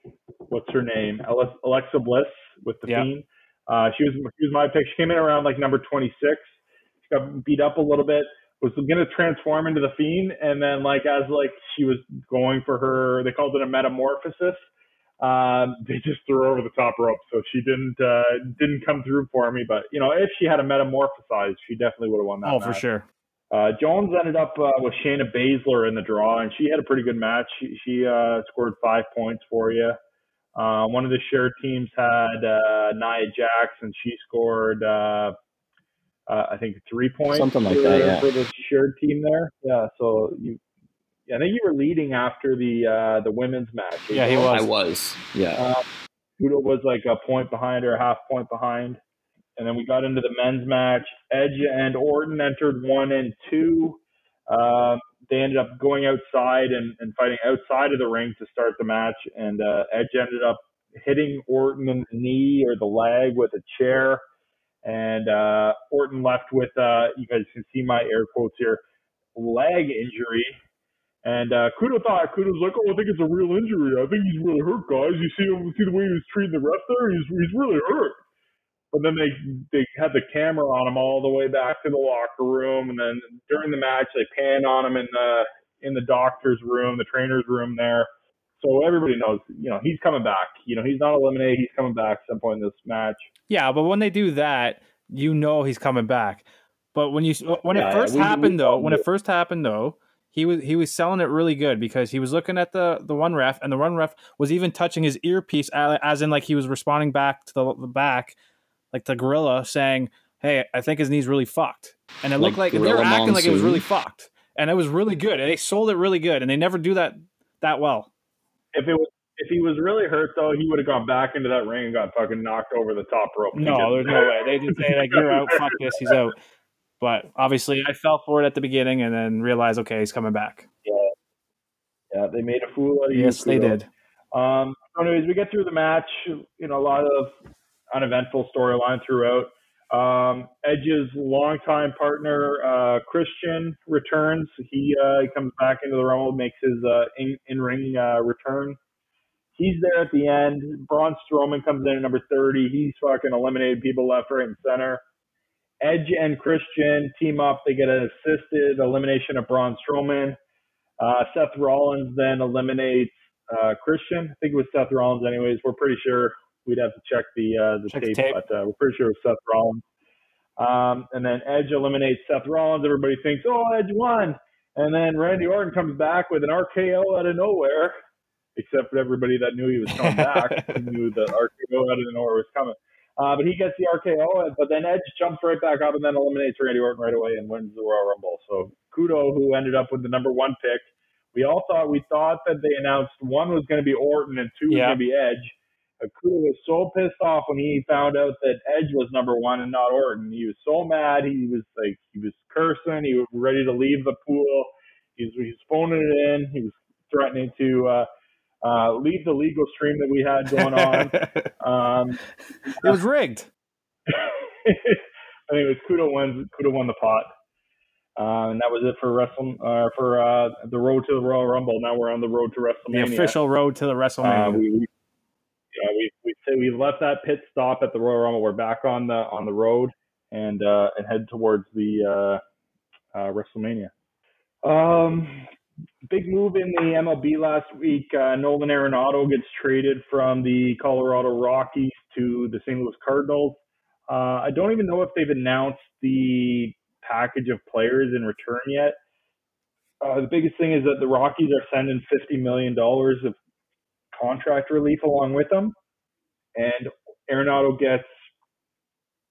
what's her name? Alexa Bliss with the yep. Fiend. Uh, she was she was my pick. She came in around like number twenty six. She got beat up a little bit was going to transform into the fiend, and then like as like she was going for her, they called it a metamorphosis. Um, they just threw her over the top rope, so she didn't uh, didn't come through for me. But you know, if she had a metamorphosized, she definitely would have won that. Oh, match. for sure. Uh, Jones ended up uh, with Shayna Baszler in the draw, and she had a pretty good match. She, she uh, scored five points for you. Uh, one of the shared teams had uh, Nia Jax, and she scored, uh, I think, three points. Something like for, that, yeah. For the shared team there, yeah. So you, yeah, I think you were leading after the uh, the women's match. Yeah, he was. I was. Yeah. Uh, Kudo was like a point behind or a half point behind. And then we got into the men's match. Edge and Orton entered one and two. Um, they ended up going outside and, and fighting outside of the ring to start the match. And uh, Edge ended up hitting Orton in the knee or the leg with a chair. And uh, Orton left with, uh, you guys can see my air quotes here, leg injury. And uh, Kudo thought Kudo's like, oh, I think it's a real injury. I think he's really hurt, guys. You see him, see the way he was treating the ref there? He's he's really hurt. But then they they had the camera on him all the way back to the locker room, and then during the match they pan on him in the in the doctor's room, the trainer's room there. So everybody knows, you know, he's coming back. You know, he's not eliminated. He's coming back at some point in this match. Yeah, but when they do that, you know he's coming back. But when you when Yeah, it first we- we happened though, all when it first happened though, he was he was selling it really good because he was looking at the the one ref and the one ref was even touching his earpiece as in like he was responding back to the, the back like the gorilla saying, "Hey, I think his knee's really fucked." And it looked Like like they were acting like it was really fucked. And it was really good. And they sold it really good and they never do that that well. If it was if he was really hurt though, he would have gone back into that ring and got fucking knocked over the top rope. No, there's no way. They just say like you're out, fuck this, he's out. But obviously I fell for it at the beginning and then realized okay, he's coming back. Yeah, Yeah, they made a fool out of you. Yes, they Kudo. did. Um, so anyways, we get through the match. You know, a lot of uneventful storyline throughout. Um, Edge's longtime partner, uh, Christian, returns. He, uh, he comes back into the Rumble, makes his uh, in, in-ring uh, return. He's there at the end. Braun Strowman comes in at number 30. He's fucking eliminated people left, right, and center. Edge and Christian team up. They get an assisted elimination of Braun Strowman. Uh, Seth Rollins then eliminates uh, Christian. I think it was Seth Rollins. Anyways, we're pretty sure we'd have to check the uh, the Check the tape, tape. but uh, we're pretty sure it was Seth Rollins. Um, and then Edge eliminates Seth Rollins. Everybody thinks, oh, Edge won. And then Randy Orton comes back with an RKO out of nowhere, except for everybody that knew he was coming *laughs* back, knew the RKO out of nowhere was coming. Uh, but he gets the RKO, but then Edge jumps right back up and then eliminates Randy Orton right away and wins the Royal Rumble. So Kudo, who ended up with the number one pick, we all thought we thought that they announced one was going to be Orton and two was Yeah. going to be Edge. Kudo was so pissed off when he found out that Edge was number one and not Orton. He was so mad. He was like he was cursing. He was ready to leave the pool. He was, he was phoning it in. He was threatening to uh, uh, leave the legal stream that we had going on. *laughs* um, it was rigged. I *laughs* anyways, Kudo wins. Kudo won the pot. Uh, and that was it for Wrestle uh, for uh, the road to the Royal Rumble. Now we're on the road to WrestleMania. The official road to the WrestleMania. Uh, yeah, we we we left that pit stop at the Royal Rumble. We're back on the on the road and uh, and head towards the uh, uh, WrestleMania. Um, big move in the MLB last week. Uh, Nolan Arenado gets traded from the Colorado Rockies to the St. Louis Cardinals. Uh, I don't even know if they've announced the package of players in return yet. Uh, the biggest thing is that the Rockies are sending $50 million of contract relief along with them. And Arenado gets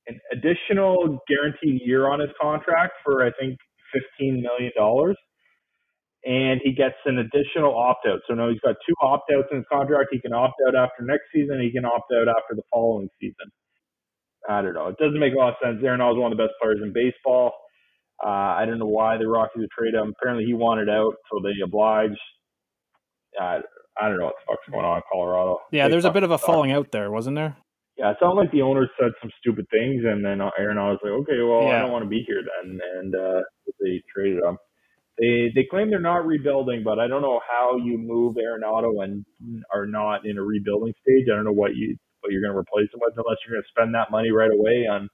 an additional guaranteed year on his contract for, I think, $15 million. And he gets an additional opt out. So now he's got two opt outs in his contract. He can opt out after next season. He can opt out after the following season. I don't know. It doesn't make a lot of sense. Arenado is one of the best players in baseball. Uh, I don't know why the Rockies would trade him. Apparently, he wanted out, so they obliged. Uh, I don't know what the fuck's going on in Colorado. yeah, They there's a bit of a falling out there, wasn't there? Yeah, it sounded like the owner said some stupid things, and then Arenado was like, "Okay, well, I don't want to be here then," and uh, they traded him. They they claim they're not rebuilding, but I don't know how you move Arenado and are not in a rebuilding stage. I don't know what you what you're going to replace him with unless you're going to spend that money right away on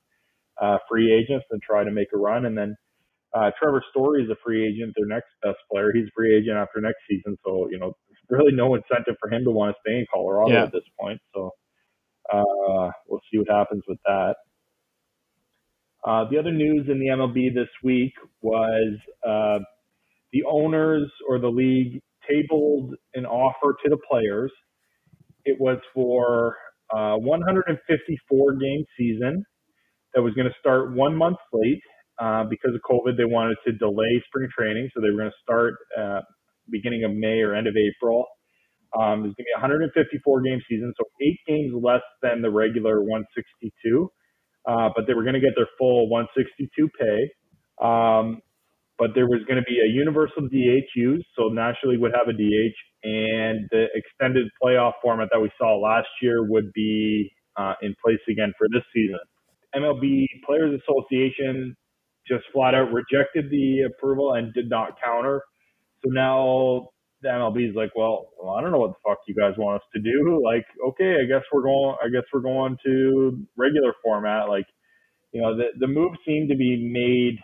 uh, free agents and try to make a run. And then uh, Trevor Story is a free agent, their next best player. He's a free agent after next season, so you know really no incentive for him to want to stay in Colorado Yeah. at this point. So uh, we'll see what happens with that. Uh, the other news in the MLB this week was uh, the owners or the league tabled an offer to the players. It was for uh, 154 game season that was going to start one month late uh, because of COVID. They wanted to delay spring training, so they were going to start uh, beginning of May or end of April. Um, there's going to be 154 game season, so eight games less than the regular 162. Uh, but they were going to get their full 162 pay. Um, but there was going to be a universal DH used, so National League would have a DH, and the extended playoff format that we saw last year would be uh, in place again for this season. MLB Players Association just flat out rejected the approval and did not counter. So now the MLB is like, well, well, I don't know what the fuck you guys want us to do. *laughs* Like, okay, I guess we're going. I guess we're going to regular format. Like, you know, the the move seemed to be made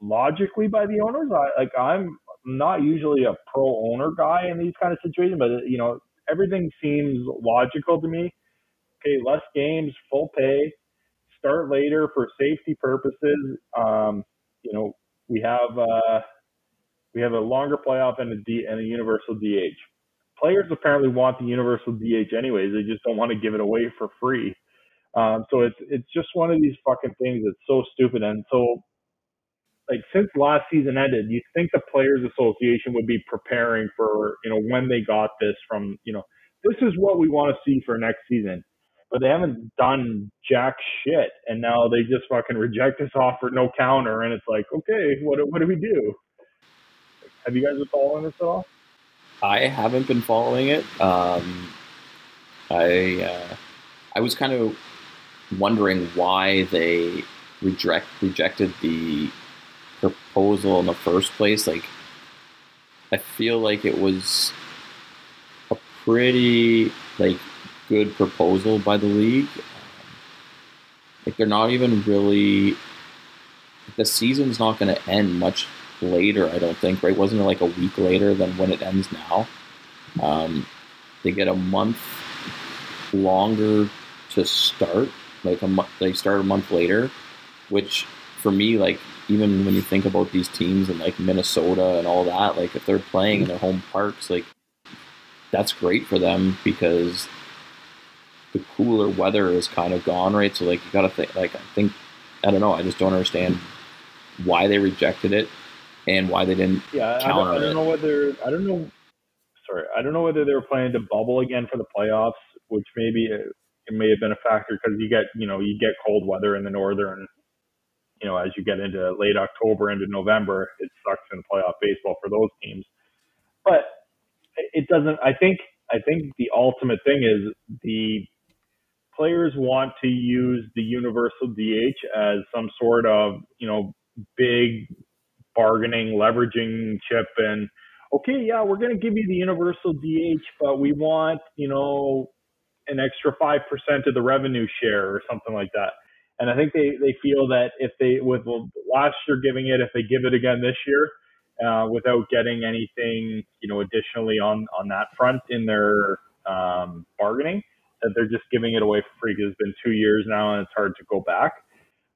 logically by the owners. I like I'm not usually a pro owner guy in these kind of situations, but you know, everything seems logical to me. Okay, less games, full pay, start later for safety purposes. Um, you know, we have uh, we have a longer playoff and a D and a universal DH. Players apparently want the universal DH anyways. They just don't want to give it away for free. Um, so it's it's just one of these fucking things that's so stupid and so like since last season ended, you think the Players Association would be preparing for you know when they got this from you know this is what we want to see for next season, but they haven't done jack shit, and now they just fucking reject this offer, no counter, and it's like okay, what what do we do? Have you guys been following this at all? I haven't been following it. Um, I uh, I was kind of wondering why they reject rejected the proposal in the first place. Like, I feel like it was a pretty like good proposal by the league. Like, they're not even really. The season's not going to end much later, I don't think, right? Wasn't it like a week later than when it ends now? Um, they get a month longer to start, like a month. They start a month later, which for me, like even when you think about these teams in like Minnesota and all that, like if they're playing in their home parks, like that's great for them because the cooler weather is kind of gone, right? So like you got to think, like I think, I don't know, I just don't understand why they rejected it and why they didn't Yeah, I don't, I don't it. know whether I don't know. Sorry, I don't know whether they were planning to bubble again for the playoffs, which maybe it, it may have been a factor because you get you know you get cold weather in the northern. You know, as you get into late October into November, it sucks in playoff baseball for those teams. But it doesn't. I think. I think the ultimate thing is the players want to use the universal DH as some sort of you know big bargaining, leveraging chip and okay, yeah, we're going to give you the universal DH, but we want, you know, an extra 5% of the revenue share or something like that. And I think they, they feel that if they, with last year giving it, if they give it again this year, uh, without getting anything, you know, additionally on, on that front in their um, bargaining, that they're just giving it away for free because it's been two years now and it's hard to go back.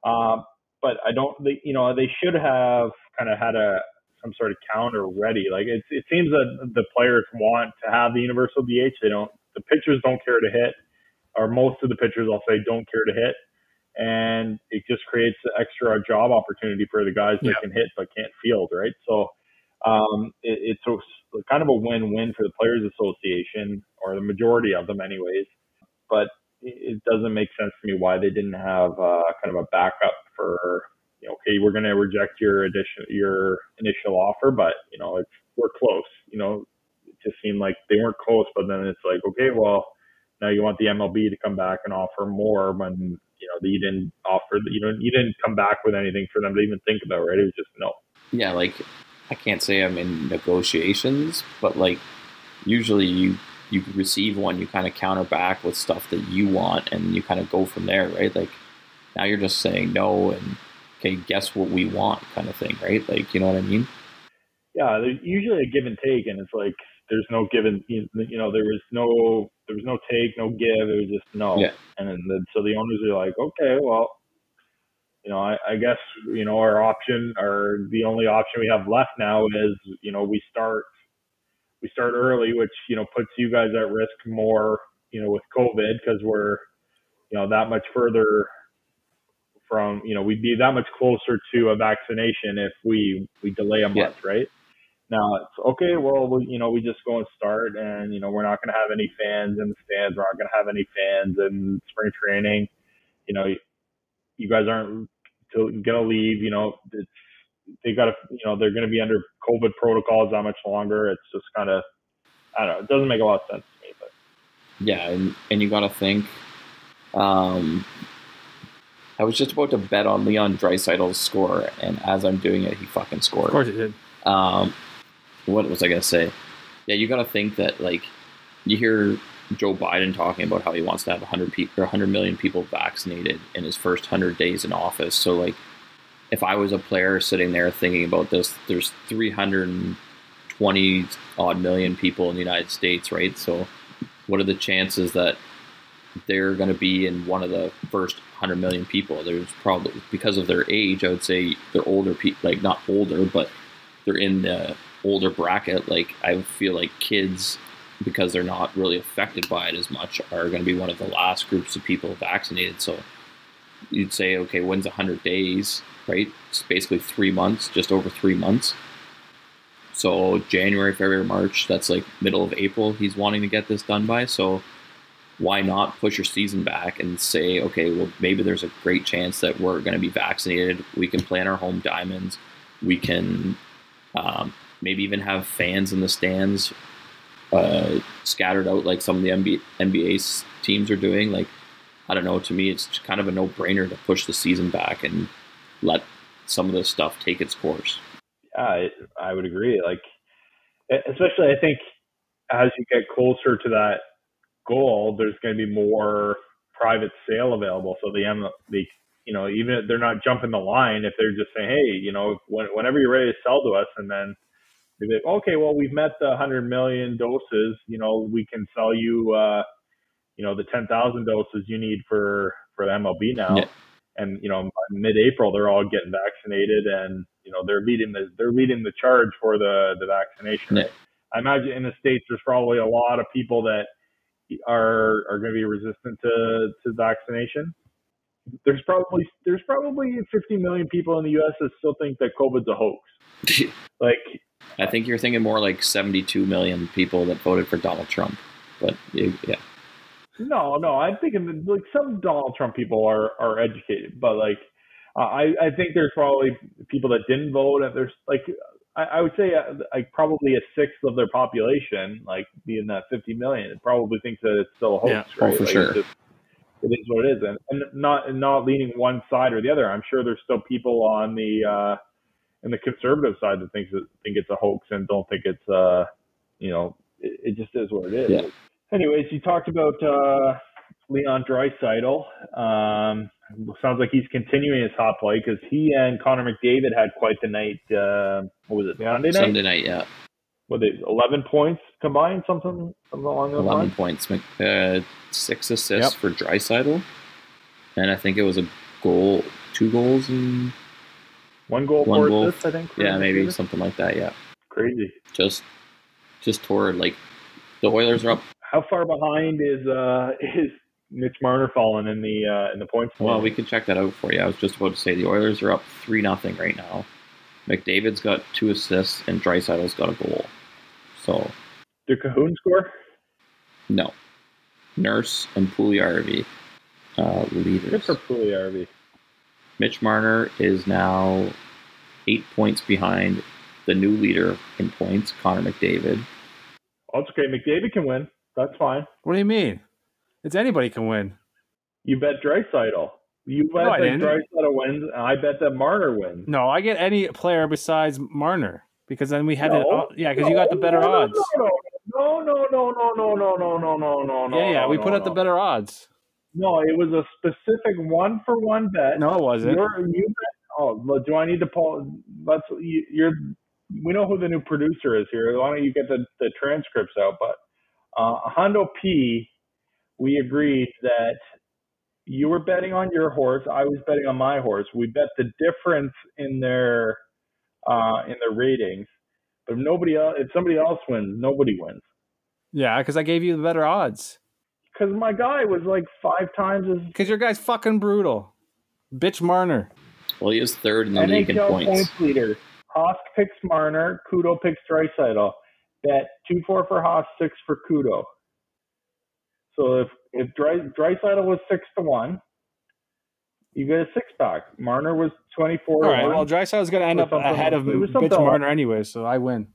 Um, but I don't, they, you know, they should have kind of had a some sort of counter ready. Like it, it seems that the players want to have the universal DH. They don't. The pitchers don't care to hit, or most of the pitchers, I'll say, don't care to hit, and it just creates an extra job opportunity for the guys that Yeah. can hit but can't field, right? So um, it, it's a, kind of a win-win for the Players Association, or the majority of them, anyways. But it, doesn't make sense to me why they didn't have uh, kind of a backup for you know, okay, we're going to reject your addition, your initial offer, but you know, it's we're close. You know, it just seemed like they weren't close, but then it's like, okay, well, now you want the MLB to come back and offer more when you know you didn't offer, you don't, you didn't come back with anything for them to even think about, right? It was just no. yeah, like I can't say I'm in negotiations, but like usually you you receive one, you kind of counter back with stuff that you want, and you kind of go from there, right? Like now you're just saying no, and okay, guess what we want, kind of thing, right? Like you know what I mean? Yeah, there's usually a give and take, and it's like there's no given. You know, there was no there was no take, no give. It was just no. Yeah. And then so the owners are like, okay, well, you know, I, I guess you know our option or the only option we have left now is you know we start we start early, which you know puts you guys at risk more. You know, with COVID because we're you know that much further from you know we'd be that much closer to a vaccination if we we delay a month, Yeah. right? Now it's okay. Well, we, you know, we just go and start, and you know, we're not going to have any fans in the stands. We're not going to have any fans in spring training. You know, you guys aren't going to leave. You know, it's they got to. You know, they're going to be under COVID protocols that much longer. It's just kind of, I don't know. It doesn't make a lot of sense to me, but Yeah, and, and you got to think. Um, I was just about to bet on Leon Draisaitl's score, and as I'm doing it, he fucking scored. Of course it did. Um, what was I gonna say? Yeah, you got to think that like you hear Joe Biden talking about how he wants to have 100 people or 100 million people vaccinated in his first 100 days in office. So like, if I was a player sitting there thinking about this, there's 320 odd million people in the United States, right? So, what are the chances that they're going to be in one of the first 100 million people? There's probably because of their age, I would say they're older people, like not older, but they're in the older bracket. Like I feel like kids, because they're not really affected by it as much, are going to be one of the last groups of people vaccinated. So you'd say, okay, when's 100 days, right? It's basically three months, just over three months. So January, February, March, that's like middle of April. He's wanting to get this done by. So why not push your season back and say, okay, well, maybe there's a great chance that we're going to be vaccinated. We can play in our home diamonds. We can um, maybe even have fans in the stands uh, scattered out like some of the NBA, NBA teams are doing. Like, I don't know. To me, it's kind of a no brainer to push the season back and let some of this stuff take its course. yeah, I, I would agree. Like, especially I think as you get closer to that goal, there's going to be more private sale available. So the the you know, even if they're not jumping the line, if they're just saying, hey, you know, when, whenever you're ready to sell to us, and then they're like, okay, well, we've met the 100 million doses. You know, we can sell you, uh, you know, the 10,000 doses you need for for the MLB now. Yeah. And you know, by mid-April, they're all getting vaccinated, and you know, they're leading the they're leading the charge for the the vaccination. Yeah. I imagine in the states, there's probably a lot of people that are are going to be resistant to to vaccination. There's probably there's probably 50 million people in the U.S. that still think that COVID's a hoax. *laughs* Like, I think you're thinking more like 72 million people that voted for Donald Trump. But yeah, no, no, I'm thinking that, like some Donald Trump people are are educated, but like uh, I I think there's probably people that didn't vote, and there's like I, I would say uh, like probably a sixth of their population, like being that 50 million, probably thinks that it's still a hoax, Yeah. Oh, right? for Like, sure. Just, it is what it is, and, and not and not leaning one side or the other. I'm sure there's still people on the uh, in the conservative side that thinks that think it's a hoax and don't think it's uh you know it, it just is what it is. Yeah. Anyways, you talked about uh, Leon Draisaitl. Um, sounds like he's continuing his hot play because he and Connor McDavid had quite the night. Uh, what was it? Sunday night. Sunday night, yeah, What they eleven points combined, something, something along those 11 lines. points, uh, six assists Yep. for Draisaitl, and I think it was a goal, two goals, and One goal, One four goal. assists, I think. yeah, maybe McDavid. something like that. Yeah, Crazy. just just toward like the Oilers are up. How far behind is uh *laughs* is Mitch Marner falling in the uh in the points? Well, we can check that out for you. I was just about to say the Oilers are up three nothing right now. McDavid's got two assists and Draisaitl's got a goal. So Did Kahun score? no, Nurse and Puljujarvi uh, Good leaders. for Puljujarvi. Mitch Marner is now eight points behind the new leader in points, Connor McDavid. Oh, it's okay. McDavid can win. That's fine. What do you mean? It's anybody can win. You bet Draisaitl. You bet No, that. Draisaitl wins, and I bet that Marner wins. No, I get any player besides Marner because then we had No. to. Yeah, because you got the better no, no, odds. No, no, no, no, no, no, no, no, no, no, no. Yeah, yeah, no, we no, put up the better odds. No, it was a specific one for one bet. No, it wasn't. You're, you bet. Oh, do I need to pull? Let's. You, you're. we know who the new producer is here. Why don't you get the, the transcripts out? But uh, Hondo P, we agreed that you were betting on your horse. I was betting on my horse. We bet the difference in their uh, in their ratings. But if nobody else, if somebody else wins, nobody wins. Yeah, because I gave you the better odds. Because my guy was like five times as. *laughs* Because your guy's fucking brutal. Bitch Marner. Well, he is third in the league in NHL points. points leader. Haas picks Marner. Kudo picks Draisaitl. Bet two four for Haas, six for Kudo. So if if Dry, Draisaitl was six to one, you get a six pack. Marner was twenty four. All right. Well, Draisaitl's going to end up ahead of like- it was Marner anyway, so I win.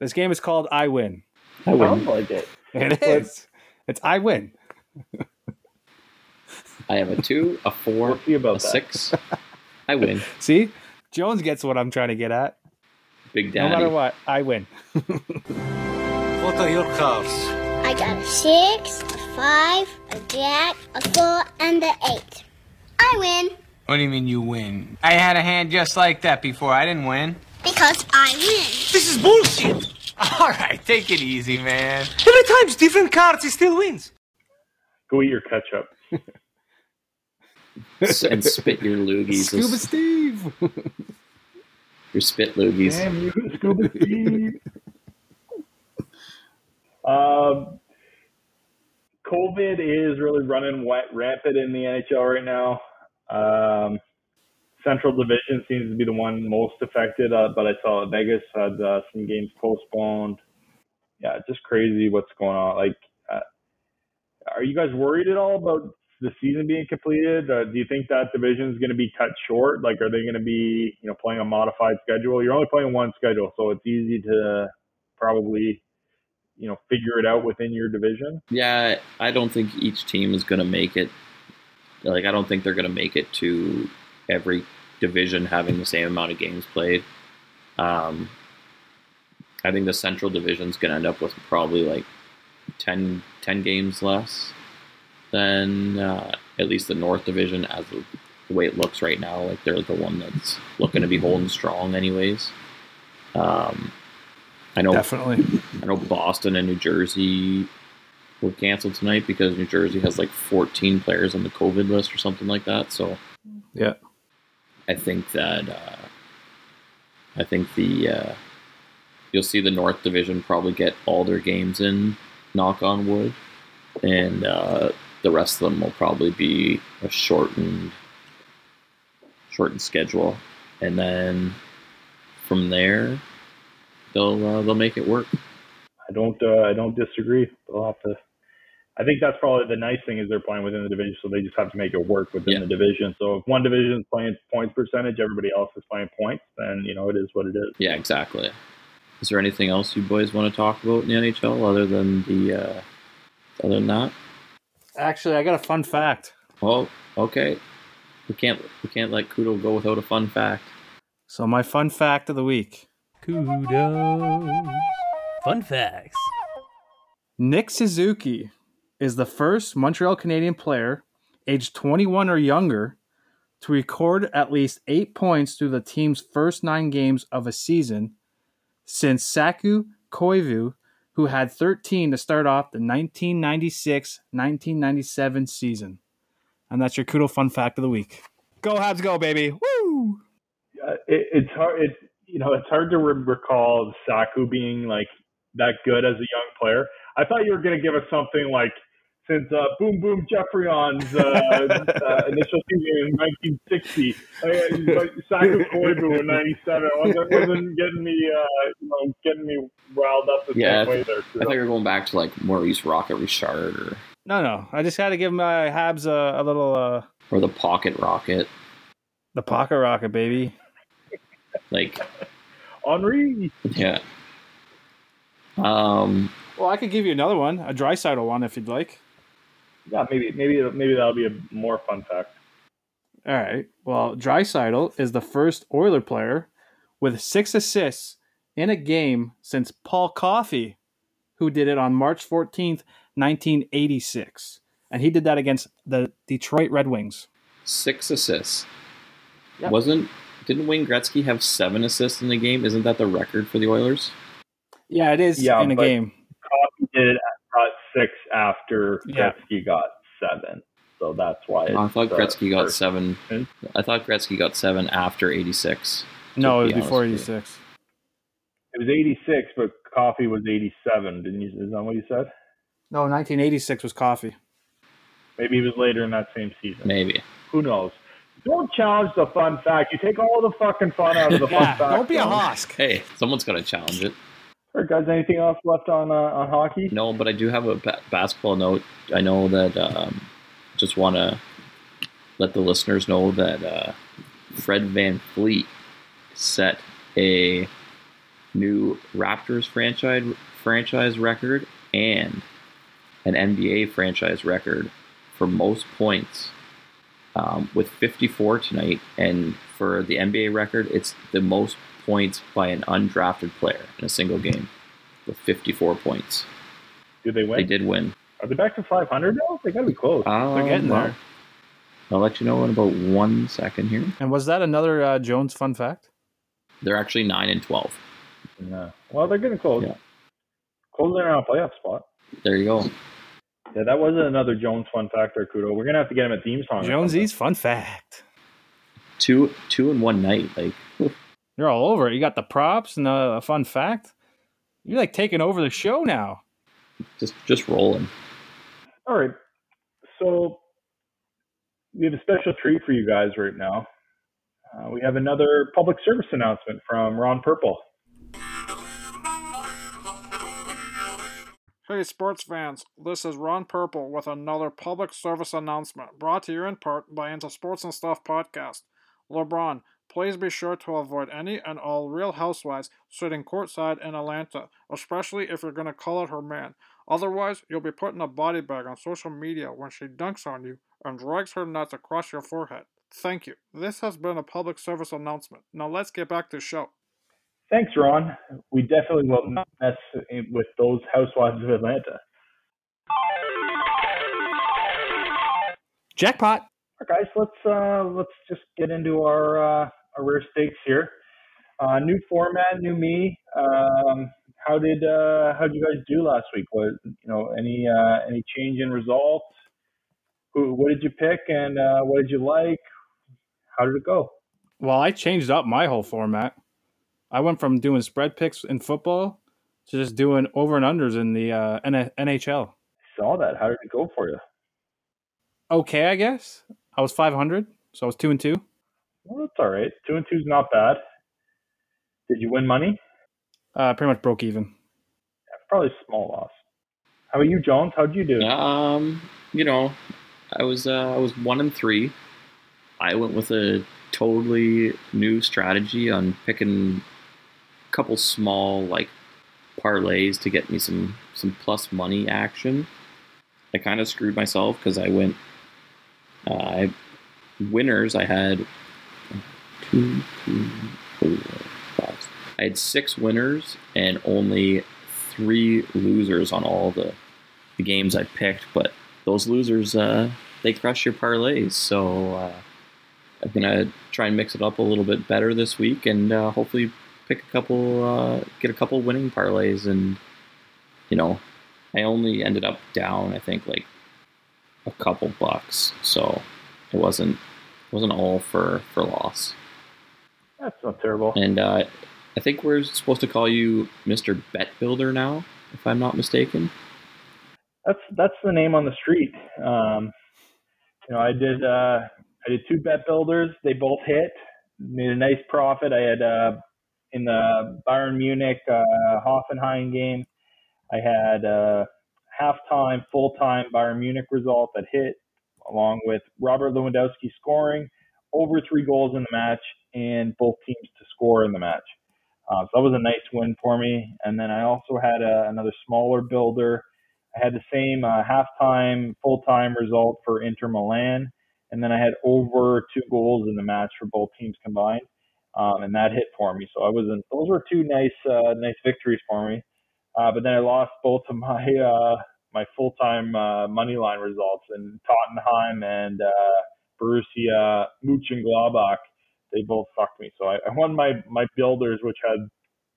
This game is called I Win. I win. sounds like it. It is. It's I Win. I have a two, a four, We'll see about a that. six. I win. *laughs* See? Jones gets what I'm trying to get at. Big No matter what, I win. *laughs* What are your cards? I got a six, a five, a jack, a four, and an eight. I win What do you mean you win? I had a hand just like that before. I didn't win. because I win. This is bullshit. *laughs* All right, take it easy, man. Every time's different cards, he still wins. Go eat your ketchup. *laughs* And spit your loogies. Scuba Steve. Your spit loogies. Damn you, Scuba um, COVID is really running wet, rampant in the NHL right now. Um, Central Division seems to be the one most affected, uh, but I saw Vegas had uh, some games postponed. Yeah, just crazy what's going on. Like, uh, are you guys worried at all about the season being completed? Uh, do you think that division is going to be cut short? Like, are they going to be, you know, playing a modified schedule? You're only playing one schedule, so it's easy to probably, you know, figure it out within your division. Yeah, I don't think each team is going to make it. Like, I don't think they're going to make it to every division having the same amount of games played. Um, I think the Central Division is going to end up with probably like 10, 10 games less than uh, at least the North Division as the, the way it looks right now. Like, they're the one that's looking to be holding strong, anyways. Um, I know Definitely. I know Boston and New Jersey were canceled tonight because New Jersey has like 14 players on the COVID list or something like that. So Yeah. I think that uh, I think the uh, you'll see the North Division probably get all their games in. Knock on wood, and uh, the rest of them will probably be a shortened shortened schedule, and then from there they'll uh, they'll make it work. I don't, uh, I don't disagree. They'll have to. I think that's probably the nice thing is they're playing within the division, so they just have to make it work within Yeah. the division. So if one division is playing points percentage, everybody else is playing points, then you know it is what it is. Yeah, exactly. Is there anything else you boys want to talk about in the NHL other than the uh, other than that? Actually, I got a fun fact. Oh, okay. We can't we can't let Kudo go without a fun fact. So my fun fact of the week. Kudos. Fun facts. Nick Suzuki is the first Montreal Canadien player aged 21 or younger to record at least eight points through the team's first nine games of a season since Saku Koivu, who had 13 to start off the 1996 1997 season. And that's your Kudo fun fact of the week. Go Habs, go, baby. Woo! Uh, it, it's hard. It you know it's hard to re- recall Saku being like that good as a young player. I thought you were going to give us something like since uh, Boom Boom Geoffrion's uh, uh, initial season in 1960, uh, like Saku Koivu in '97. Wasn't, wasn't getting me, uh, you know, getting me riled up the Yeah, I, same way th- there. I thought you were going back to like Maurice Rocket Richard or No, no. I just had to give my Habs a, a little, uh, or the Pocket Rocket. the pocket rocket, baby. Like Henri. yeah. Um. Well, I could give you another one, a dry one if you'd like. Yeah, maybe maybe maybe that'll be a more fun fact. All right. Well, Draisaitl is the first Oiler player with six assists in a game since Paul Coffey, who did it on March 14th, 1986. And he did that against the Detroit Red Wings. Six assists. Yep. Wasn't didn't Wayne Gretzky have seven assists in the game? Isn't that the record for the Oilers? Yeah, it is Yeah, in a game. Coffey did got six after Yeah. Gretzky got seven, so that's why. I thought the Gretzky got first. seven. I thought Gretzky got seven after eighty six. No, it be was before 86. It was 86, but Coffey was 87. Didn't you? Is that what you said? No, 1986 was Coffey. Maybe he was later in that same season. Maybe. Who knows? Don't challenge the fun fact. You take all the fucking fun out of the *laughs* Yeah, fun fact. don't be a John. hosk. Hey, someone's got to challenge it. Right, guys. Anything else left on uh, on hockey? No, but I do have a ba- basketball note. I know that um, just want to let the listeners know that uh, Fred Van Fleet set a new Raptors franchise franchise record and an NBA franchise record for most points um, with 54 tonight. And for the NBA record, it's the most points by an undrafted player in a single game with 54 points. Did they win? They did win. Are they back to 500 now? They got to be close. Um, They're getting well, there. I'll let you know in about one second here. And was that another uh, Jones fun fact? They're actually 9 and 12. Yeah. Well, they're getting close. Yeah. Closing in on a playoff spot. There you go. Yeah, that wasn't another Jones fun fact or Kudo. We're gonna have to get him a theme song. or something. Jonesy's fun fact. Two two in one night. Like *laughs* You're all over it. You got the props and a fun fact. You're like taking over the show now. just just rolling. All right. So we have a special treat for you guys right now. Uh, we have another public service announcement from Ron Purple. Hey, sports fans, this is Ron Purple with another public service announcement brought to you in part by Into Sports and Stuff podcast. LeBron, please be sure to avoid any and all real housewives sitting courtside in Atlanta, especially if you're going to call out her man. Otherwise, you'll be putting a body bag on social media when she dunks on you and drags her nuts across your forehead. Thank you. This has been a public service announcement. Now let's get back to the show. Thanks, Ron. We definitely will not mess with those housewives of Atlanta. Jackpot. All right, guys, let's uh, let's just get into our uh, our rare stakes here. Uh, new format, new me. Um, how did uh, how did you guys do last week? Was you know? Any uh, any change in results? Who, what did you pick, and uh, what did you like? How did it go? Well, I changed up my whole format. I went from doing spread picks in football to just doing over and unders in the uh, N- NHL. Saw that. How did it go for you? Okay, I guess. I was 500, so I was 2 and 2. Well, that's all right. Two and two's not bad. Did you win money? Uh, pretty much broke even. Probably small loss. How about you, Jones? How'd you do? Um, you know, I was uh, I was one and three. I went with a totally new strategy on picking a couple small like parlays to get me some some plus money action. I kind of screwed myself because I went. Uh, I winners. I had two, three, four, five. I had six winners and only three losers on all the the games I picked, but those losers uh, they crush your parlays. So uh, I'm gonna try and mix it up a little bit better this week, and uh, hopefully pick a couple, uh, get a couple winning parlays. And you know, I only ended up down, I think, like a couple bucks, so it wasn't wasn't all for for loss. That's not terrible. And uh, I think we're supposed to call you Mr. Bet Builder now, if I'm not mistaken. That's that's the name on the street. Um, you know, I did uh, I did two bet builders. They both hit. Made a nice profit. I had uh, in the Bayern Munich uh, Hoffenheim game. I had uh, halftime, full time Bayern Munich result that hit, along with Robert Lewandowski scoring over three goals in the match and both teams to score in the match. Uh, so that was a nice win for me. And then I also had a, another smaller builder. I had the same uh, halftime, full time result for Inter Milan. And then I had over two goals in the match for both teams combined. Um, and that hit for me. So I was in, those were two nice, uh, nice victories for me. Uh, but then I lost both of my, uh, my full time, uh, money line results in Tottenham and, uh, Borussia Mönchengladbach. they both fucked me. So I, I won my my builders, which had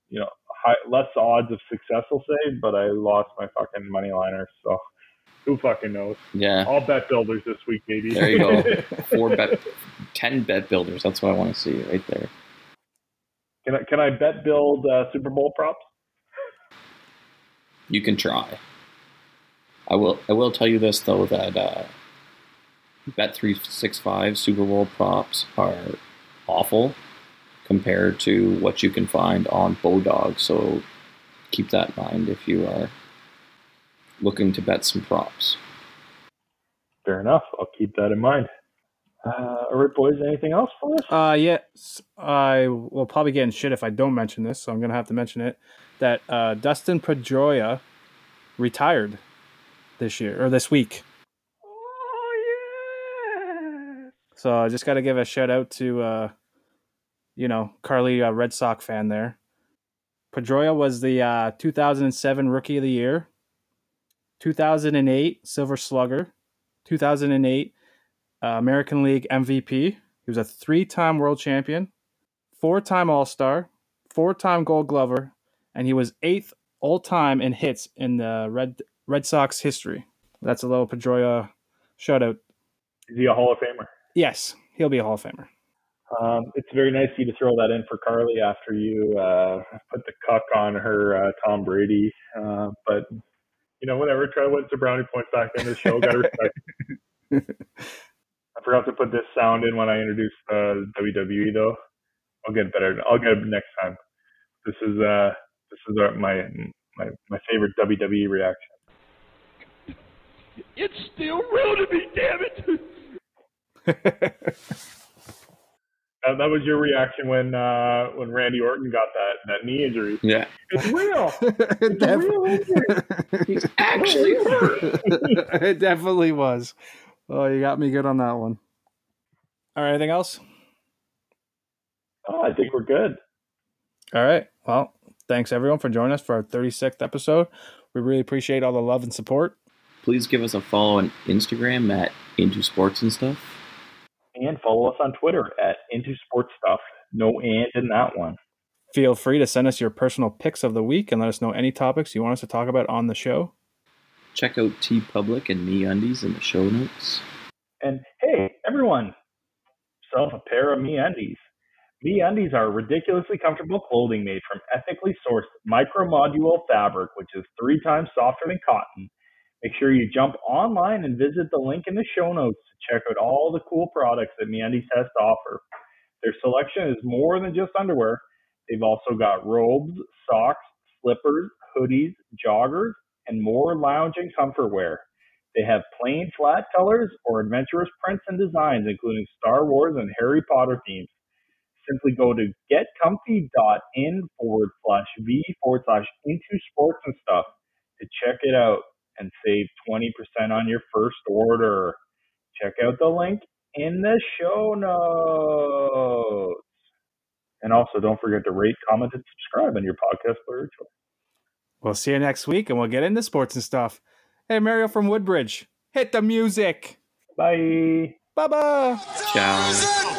you know high, less odds of success, I'll say, but I lost my fucking money liners. So who fucking knows? Yeah. I'll bet builders this week, baby. There you go. *laughs* Four bet, ten bet builders. That's what I want to see right there. Can I can I bet build uh, Super Bowl props? You can try. I will. I will tell you this though that uh, Bet three six five Super Bowl props are awful compared to what you can find on Bodog. So keep that in mind if you are looking to bet some props. Fair enough. I'll keep that in mind. Uh, all right, boys. Anything else for us? Uh, yes, I will probably get in shit if I don't mention this, so I'm gonna have to mention it. That uh, Dustin Pedroia retired this year or this week. Oh yeah! So I just got to give a shout out to, uh, you know, Carly, a Red Sox fan there. Pedroia was the uh, 2007 Rookie of the Year, 2008 Silver Slugger, 2008 uh, American League MVP. He was a three-time World Champion, four-time All-Star, four-time Gold Glover, and he was eighth all-time in hits in the Red Red Sox history. That's a little Pedroia shout out. Is he a Hall of Famer? Yes, he'll be a Hall of Famer. Um, it's very nice of you to throw that in for Carly after you uh, put the cuck on her uh, Tom Brady. Uh, but you know, whatever. Try to win some brownie points back in the show. Got to *laughs* respect. I forgot to put this sound in when I introduced uh, WWE though. I'll get better. I'll get it next time. This is uh this is our, my my my favorite WWE reaction. It's still real to me, damn it. *laughs* Uh, that was your reaction when uh, when Randy Orton got that that knee injury. Yeah, it's real. *laughs* It's a real injury. *laughs* He's actually hurt. it definitely was. Oh, you got me good on that one. All right, anything else? Oh, I think we're good. All right. Well, thanks everyone for joining us for our 36th episode. We really appreciate all the love and support. Please give us a follow on Instagram at Into Sports and Stuff. And follow us on Twitter at Into Sports Stuff. No and in that one. Feel free to send us your personal picks of the week and let us know any topics you want us to talk about on the show. Check out TeePublic and MeUndies in the show notes. And hey, everyone, yourself a pair of MeUndies. Me Undies are ridiculously comfortable clothing made from ethically sourced micro MicroModal fabric, which is three times softer than cotton. Make sure you jump online and visit the link in the show notes to check out all the cool products that MeUndies has to offer. Their selection is more than just underwear. They've also got robes, socks, slippers, hoodies, joggers, and more lounge and comfort wear. They have plain flat colors or adventurous prints and designs, including Star Wars and Harry Potter themes. Simply go to getcomfy.in forward slash V forward slash into sports and stuff to check it out and save 20% on your first order. Check out the link in the show notes. And also, don't forget to rate, comment, and subscribe on your podcast player of choice. We'll see you next week and we'll get into sports and stuff. Hey, Mario from Woodbridge, hit the music. Bye. Bye bye. Ciao.